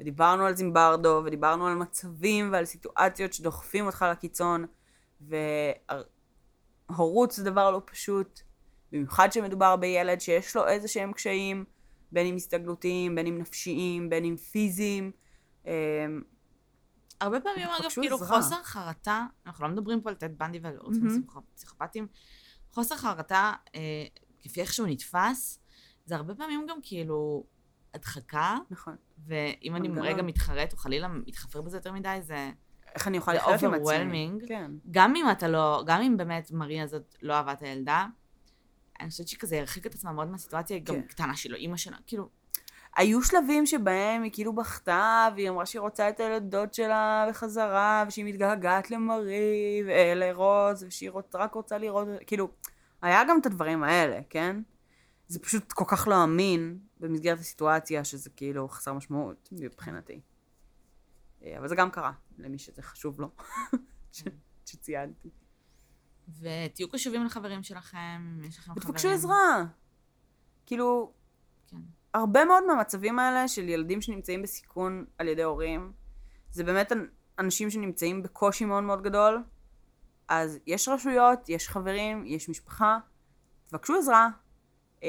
ודיברנו על זימברדו, ודיברנו על מצבים ועל סיטואציות שדוחפים אותך לקיצון, והורות זה דבר לא פשוט, במיוחד שמדובר בילד שיש לו איזה שהם קשיים, בין אם הסתגלותיים, בין אם נפשיים, בין אם פיזיים. אמ, הרבה פעמים, אגב, כאילו עזרה. חוסר חרטה, אנחנו לא מדברים פה על טד בנדי ועל עוד מהמם. פסיכופטים, חוסר חרטה, אה, כפי איך שהוא נתפס, זה הרבה פעמים גם כאילו הדחקה, נכון. ואם אני. רגע מתחרט או חלילה מתחפר בזה יותר מדי, זה איך אני יכולה זה לחיות עם עצמי. overwhelming. כן. גם אם אתה לא, גם אם באמת מריה הזאת לא אהבה את הילדה, אני חושבת שהיא כזה הרחיקה את עצמה מאוד מהסיטואציה, היא גם כן. קטנה שלו, אימא שלה, כאילו, היו שלבים שבהם היא כאילו בכתה, והיא אמרה שהיא רוצה את הילדות שלה בחזרה, ושהיא מתגעגעת למרי, ולרוז, ושהיא רוצ, רק רוצה לראות, כאילו, היה גם את הדברים האלה, כן? זה פשוט כל כך לא אמין במסגרת הסיטואציה, שזה כאילו חסר משמעות מבחינתי. אה, אבל זה גם קרה, למי שזה חשוב לו, [LAUGHS] ש- שציינתי. ותהיו קשובים לחברים שלכם, יש לכם חברים. ותבקשו עזרה. כאילו, כן. הרבה מאוד מהמצבים האלה של ילדים שנמצאים בסיכון על ידי הורים, זה באמת אנ- אנשים שנמצאים בקושי מאוד מאוד גדול. אז יש רשויות, יש חברים, יש משפחה, תבקשו עזרה, אה,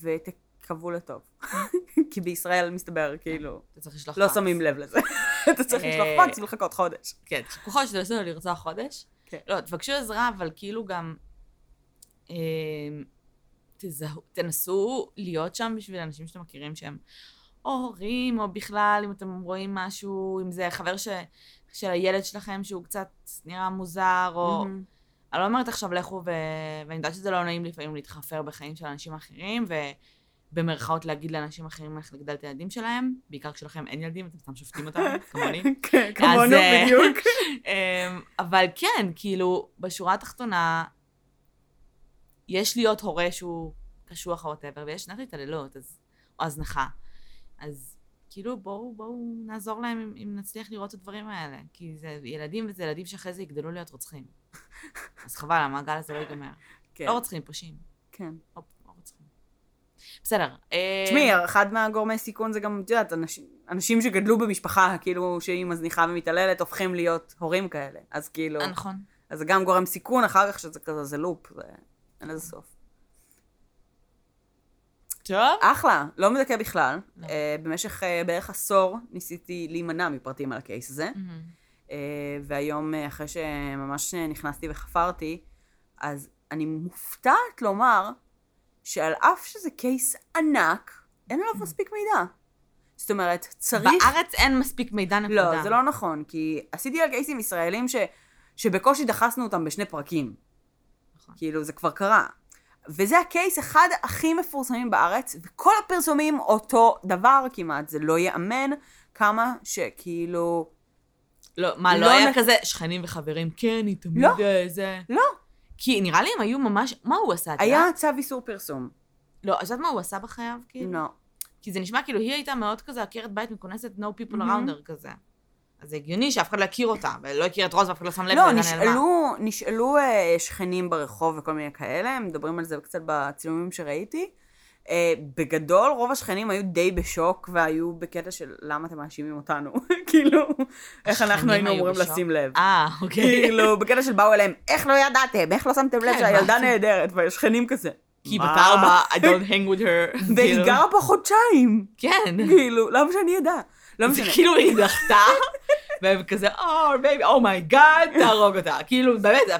ותקוו לטוב. [LAUGHS] כי בישראל מסתבר, כאילו, צריך לשלוח לא. שמים לב לזה. [LAUGHS] אתה צריך לשלוח אה, פקס ולחכות חודש. כן, שאתה עושה לו לרצוח חודש. כן. לא, תבקשו עזרה, אבל כאילו גם... אה, תזהו, תנסו להיות שם בשביל אנשים שאתם מכירים שהם או הורים, או בכלל, אם אתם רואים משהו, אם זה חבר ש, של הילד שלכם שהוא קצת נראה מוזר, או... מהמם. אני לא אומרת עכשיו לכו, ו... ואני יודעת שזה לא נעים לפעמים להתחפר בחיים של אנשים אחרים, ובמרכאות להגיד לאנשים אחרים איך לגדל את הילדים שלהם, בעיקר כשלכם אין ילדים, אתם סתם שופטים אותם, [LAUGHS] כמוני. כן, כמונו אה, בדיוק. [LAUGHS] אמ, אבל כן, כאילו, בשורה התחתונה, יש להיות הורה שהוא קשוח או וואטאבר, ויש שנת התעללות, אז, או הזנחה. אז כאילו, בואו, בואו נעזור להם אם, אם נצליח לראות את הדברים האלה. כי זה ילדים, וזה ילדים שאחרי זה יגדלו להיות רוצחים. [LAUGHS] אז חבל, המעגל הזה לא ייגמר. כן, לא רוצחים, פושעים. כן. בסדר. אה, תשמעי, אחד מהגורמי סיכון זה גם, את יודעת, אנשים, אנשים שגדלו במשפחה, כאילו, שהיא מזניחה ומתעללת, הופכים להיות הורים כאלה. אז כאילו, אה, נכון. אז זה גם גורם סיכון, אחר כך שזה כזה, זה לופ, זה... אין לזה סוף. טוב. אחלה, לא מדכא בכלל. לא. אה, במשך אה, בערך עשור ניסיתי להימנע מפרטים על הקייס הזה. מהמם. אה, והיום, אה, אחרי שממש אה, נכנסתי וחפרתי, אז אני מופתעת לומר שעל אף שזה קייס ענק, אין עליו מספיק מידע. זאת אומרת, צריך... בארץ אין מספיק מידע נקודה. לא, זה לא נכון, כי עשיתי על קייסים ישראלים ש... שבקושי דחסנו אותם בשני פרקים. נכון. כאילו, זה כבר קרה. וזה הקייס אחד הכי מפורסמים בארץ, וכל הפרסומים אותו דבר כמעט, זה לא ייאמן כמה שכאילו... לא, מה, לא לא היה נ- כזה שכנים וחברים, כן, היא תמיד לא. אה, זה... לא. כי נראה לי הם היו ממש... מה הוא עשה? היה יודעת? צו איסור פרסום. לא, את יודעת מה הוא עשה בחייו? כאילו? לא. כי זה נשמע כאילו היא הייתה מאוד כזה עקרת בית מכונסת no people מהמם. around her כזה. אז זה הגיוני שאף אחד לא הכיר אותה, ולא הכיר את רוז ואף אחד לא שם לב לא. נשאלו, נשאלו אה, שכנים ברחוב וכל מיני כאלה, הם מדברים על זה קצת בצילומים שראיתי. אה, בגדול, רוב השכנים היו די בשוק, והיו בקטע של למה אתם מאשימים אותנו? [LAUGHS] כאילו, איך אנחנו היינו אמורים בשוק? לשים לב. אה, אוקיי. כאילו, בקטע של באו אליהם, איך לא ידעתם? איך לא שמתם לב כן, שהילדה? נהדרת? והשכנים כזה. כי? בת ארבע, I [LAUGHS] don't hang with her. והיא כאילו. גרה פה חודשיים. כן. כאילו, למה שאני אדע? לא זה משנה. כאילו היא דחתה, והם כזה, או, בייבי, אומייגאד, תהרוג אותה. כאילו, באמת, זה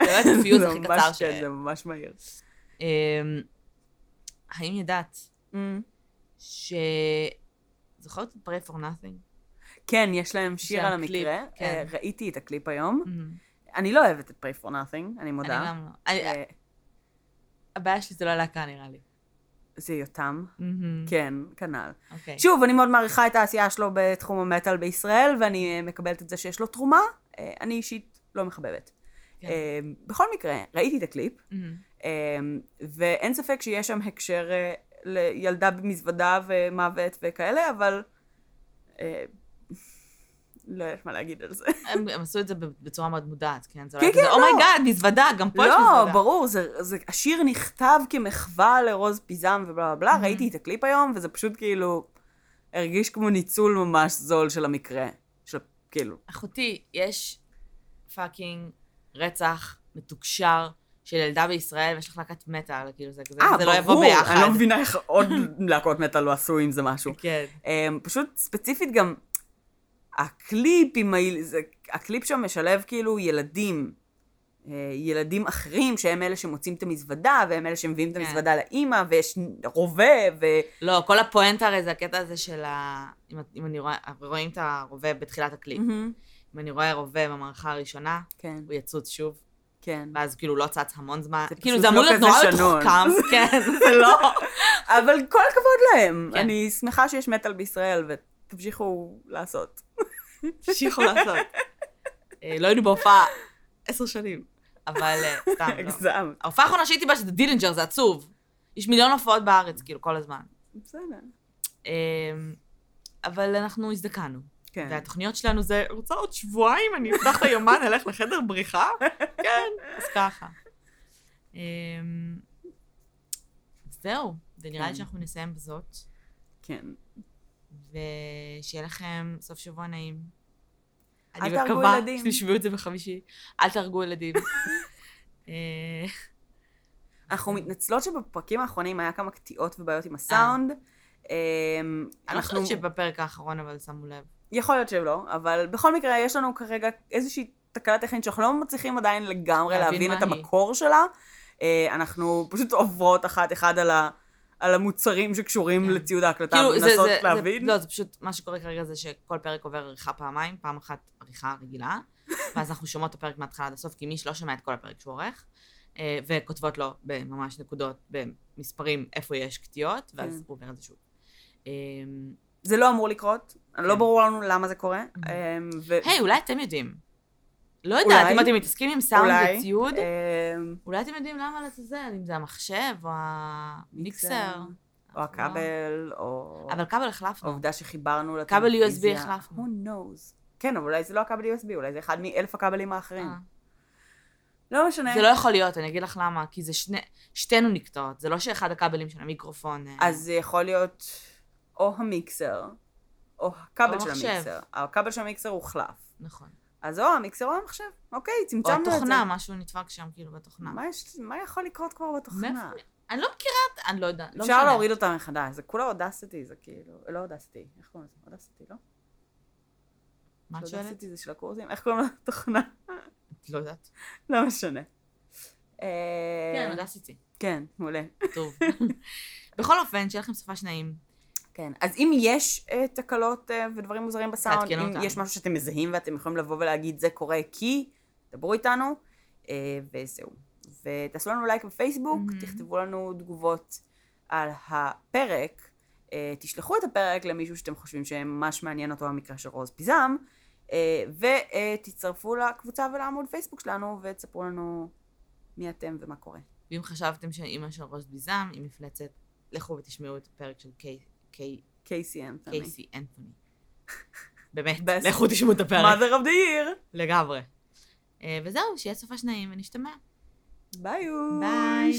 באמת [LAUGHS] הפיוט הכי קצר. כן, זה ממש מהיר. האם ידעת Mm. ש... זוכרת את pray for nothing? כן, יש להם שיר על המקרה. כן. אה, ראיתי את הקליפ היום. מהמם. אני לא אוהבת את pray for nothing, אני מודה. אני גם לא. אני- אה, הבעיה שלי זה לא להקה נראה לי. זה יותם. מהמם. כן, כנ"ל. אוקיי. שוב, אני מאוד מעריכה את העשייה שלו בתחום המטאל בישראל, ואני אה, מקבלת את זה שיש לו תרומה. אה, אני אישית לא מחבבת. כן. אה, בכל מקרה, ראיתי את הקליפ, מהמם. אה, ואין ספק שיש שם הקשר אה, לילדה במזוודה ומוות וכאלה, אבל אה, לא יודעת מה להגיד על זה. הם, הם עשו את זה בצורה מאוד מודעת, כן? זה לא כן, כן, כזה, לא. oh my god, מזוודה, גם פה יש לא, מזוודה. ברור, זה, זה, השיר נכתב כמחווה לרוז פיזם ובלה בלה Mhm. ראיתי את הקליפ היום, וזה פשוט כאילו, הרגיש כמו ניצול ממש זול של המקרה. של, כאילו, אחותי, יש fucking רצח מתוקשר של ילדה בישראל, ויש לך להקת מטאל, כאילו זה כזה, אה, זה לא יבוא ביחד. אני לא מבינה איך עוד [LAUGHS] להקות מטאל לא עשו עם זה משהו. כן. אמ, פשוט ספציפית גם, הקליפ עם ה... זה, הקליפ שם משלב כאילו ילדים, אה, ילדים אחרים שהם אלה שמוצאים את המזוודה, והם אלה שמביאים את כן. המזוודה לאימא, ויש רובה, ו... לא, כל הפואנטה הרי זה הקטע הזה של ה... אם, אם אני רואה, רואים את הרובה בתחילת הקליפ. אם אני רואה רובה במערכה הראשונה, כן, הוא יצוץ שוב, כן. ואז כאילו לא צץ המון זמן. זה כאילו זה אמור לא להיות כזה נורא. מתוחכם, [LAUGHS] כן, [LAUGHS] זה לא. אבל כל הכבוד להם. כן. אני שמחה שיש מטאל בישראל, ותמשיכו לעשות. תמשיכו לעשות. אה, לא היינו בהופעה עשר שנים, אבל אה, סתם, לא. ההופעה האחרונה שהייתי בה שזה Dillinger, זה עצוב. יש מיליון הופעות בארץ, כאילו, כל הזמן. בסדר. אמ, אבל אנחנו הזדקנו. כן. והתוכניות שלנו זה, רוצה עוד שבועיים, אני אפתח את היומן, אלך לחדר בריחה? [LAUGHS] כן, אז ככה. אמ, זהו, ונראה לי כן. שאנחנו נסיים בזאת, כן. ושיהיה לכם סוף שבוע נעים. אל אני תהרגו מקווה ילדים. שתשמעו את זה בחמישי. אל תהרגו ילדים. [LAUGHS] אה, אנחנו מתנצלות שבפרקים האחרונים היה כמה קטיעות ובעיות עם הסאונד. אמ, אני לא. חושבת שבפרק האחרון אבל שמו לב. יכול להיות שלא, אבל בכל מקרה יש לנו כרגע איזושהי תקלה טכנית שאנחנו לא מצליחים עדיין לגמרי להבין להבין את היא. המקור שלה. אה, אנחנו פשוט עוברות אחת-אחד על, ה... על המוצרים שקשורים כן. לציוד ההקלטה, כאילו, זה, ומנסות זה, להבין. זה, לא, זה פשוט, מה שקורה כרגע זה שכל פרק עובר עריכה פעמיים, פעם אחת עריכה רגילה, [LAUGHS] ואז אנחנו שומעות את הפרק מההתחלה עד הסוף, כי מיש לא שומע את כל הפרק שהוא עורך, אה, וכותבות לו בממש נקודות, במספרים, איפה יש קטיעות, ואז כן. הוא עובר את זה שוב. זה לא אמור לקרות, לא כן. ברור לנו למה זה קורה. אה, ו... היי, אולי אתם יודעים. לא יודעת. אם אתם מתעסקים עם סאונד וציוד, אה, אולי אתם יודעים למה לעזאזל, אם זה המחשב או המיקסר. או הכבל, או אבל כבל החלפנו. העובדה שחיברנו כבל לטלוויזיה. USB החלפנו. Who knows? כן, אבל אולי זה לא הכבל USB, אולי זה אחד מאלף הכבלים האחרים. אה. לא משנה. זה לא יכול להיות, אני אגיד לך למה, כי זה שני, שתינו נקטעות, זה לא שאחד הכבלים של המיקרופון... אה, אז זה יכול להיות או המיקסר, או הכבל או של המחשב. המיקסר. הכבל של המיקסר הוחלף. נכון. אז או המיקסר או המחשב. אוקיי, או צמצמנו את זה. התוכנה, משהו נדפק שם כאילו בתוכנה. מה, יש, מה יכול לקרות כבר בתוכנה? אני לא מכירה, את- אני לא יודעת, לא אפשר. להוריד אותה מחדש, זה כולה אודסטי, זה כאילו, לא אודסטי, איך קוראים לזה? אודסטי, לא? מה את שואלת? אודסטי זה של הקורסים, איך קוראים לתוכנה? לא יודעת. לא משנה. כן, אה, אודסיטי. כן, מעולה. טוב. [LAUGHS] בכל אופן, שיהיה לכם סופה שניים. כן, אז אם יש אה, תקלות אה, ודברים מוזרים בסאונד, אם אותנו. יש משהו שאתם מזהים ואתם יכולים לבוא ולהגיד זה קורה כי, דברו איתנו, אה, וזהו. ותעשו לנו לייק בפייסבוק, מהמם. תכתבו לנו תגובות על הפרק, אה, תשלחו את הפרק למישהו שאתם חושבים שממש מעניין אותו המקרה של רוז פיזם, אה, ותצטרפו לקבוצה ולעמוד פייסבוק שלנו ותספרו לנו מי אתם ומה קורה. ואם חשבתם שאימא של רוז ביזם היא מפלצת, לכו ותשמעו את הפרק של קיי- קיי- קייסי אנתוני. קייסי אנתוני. [LAUGHS] באמת. לכו תשמעו את הפרק. mother of the year. לגמרי. אה, וזהו, שיהיה סופה שניים ונשתמע. ביי. ביי.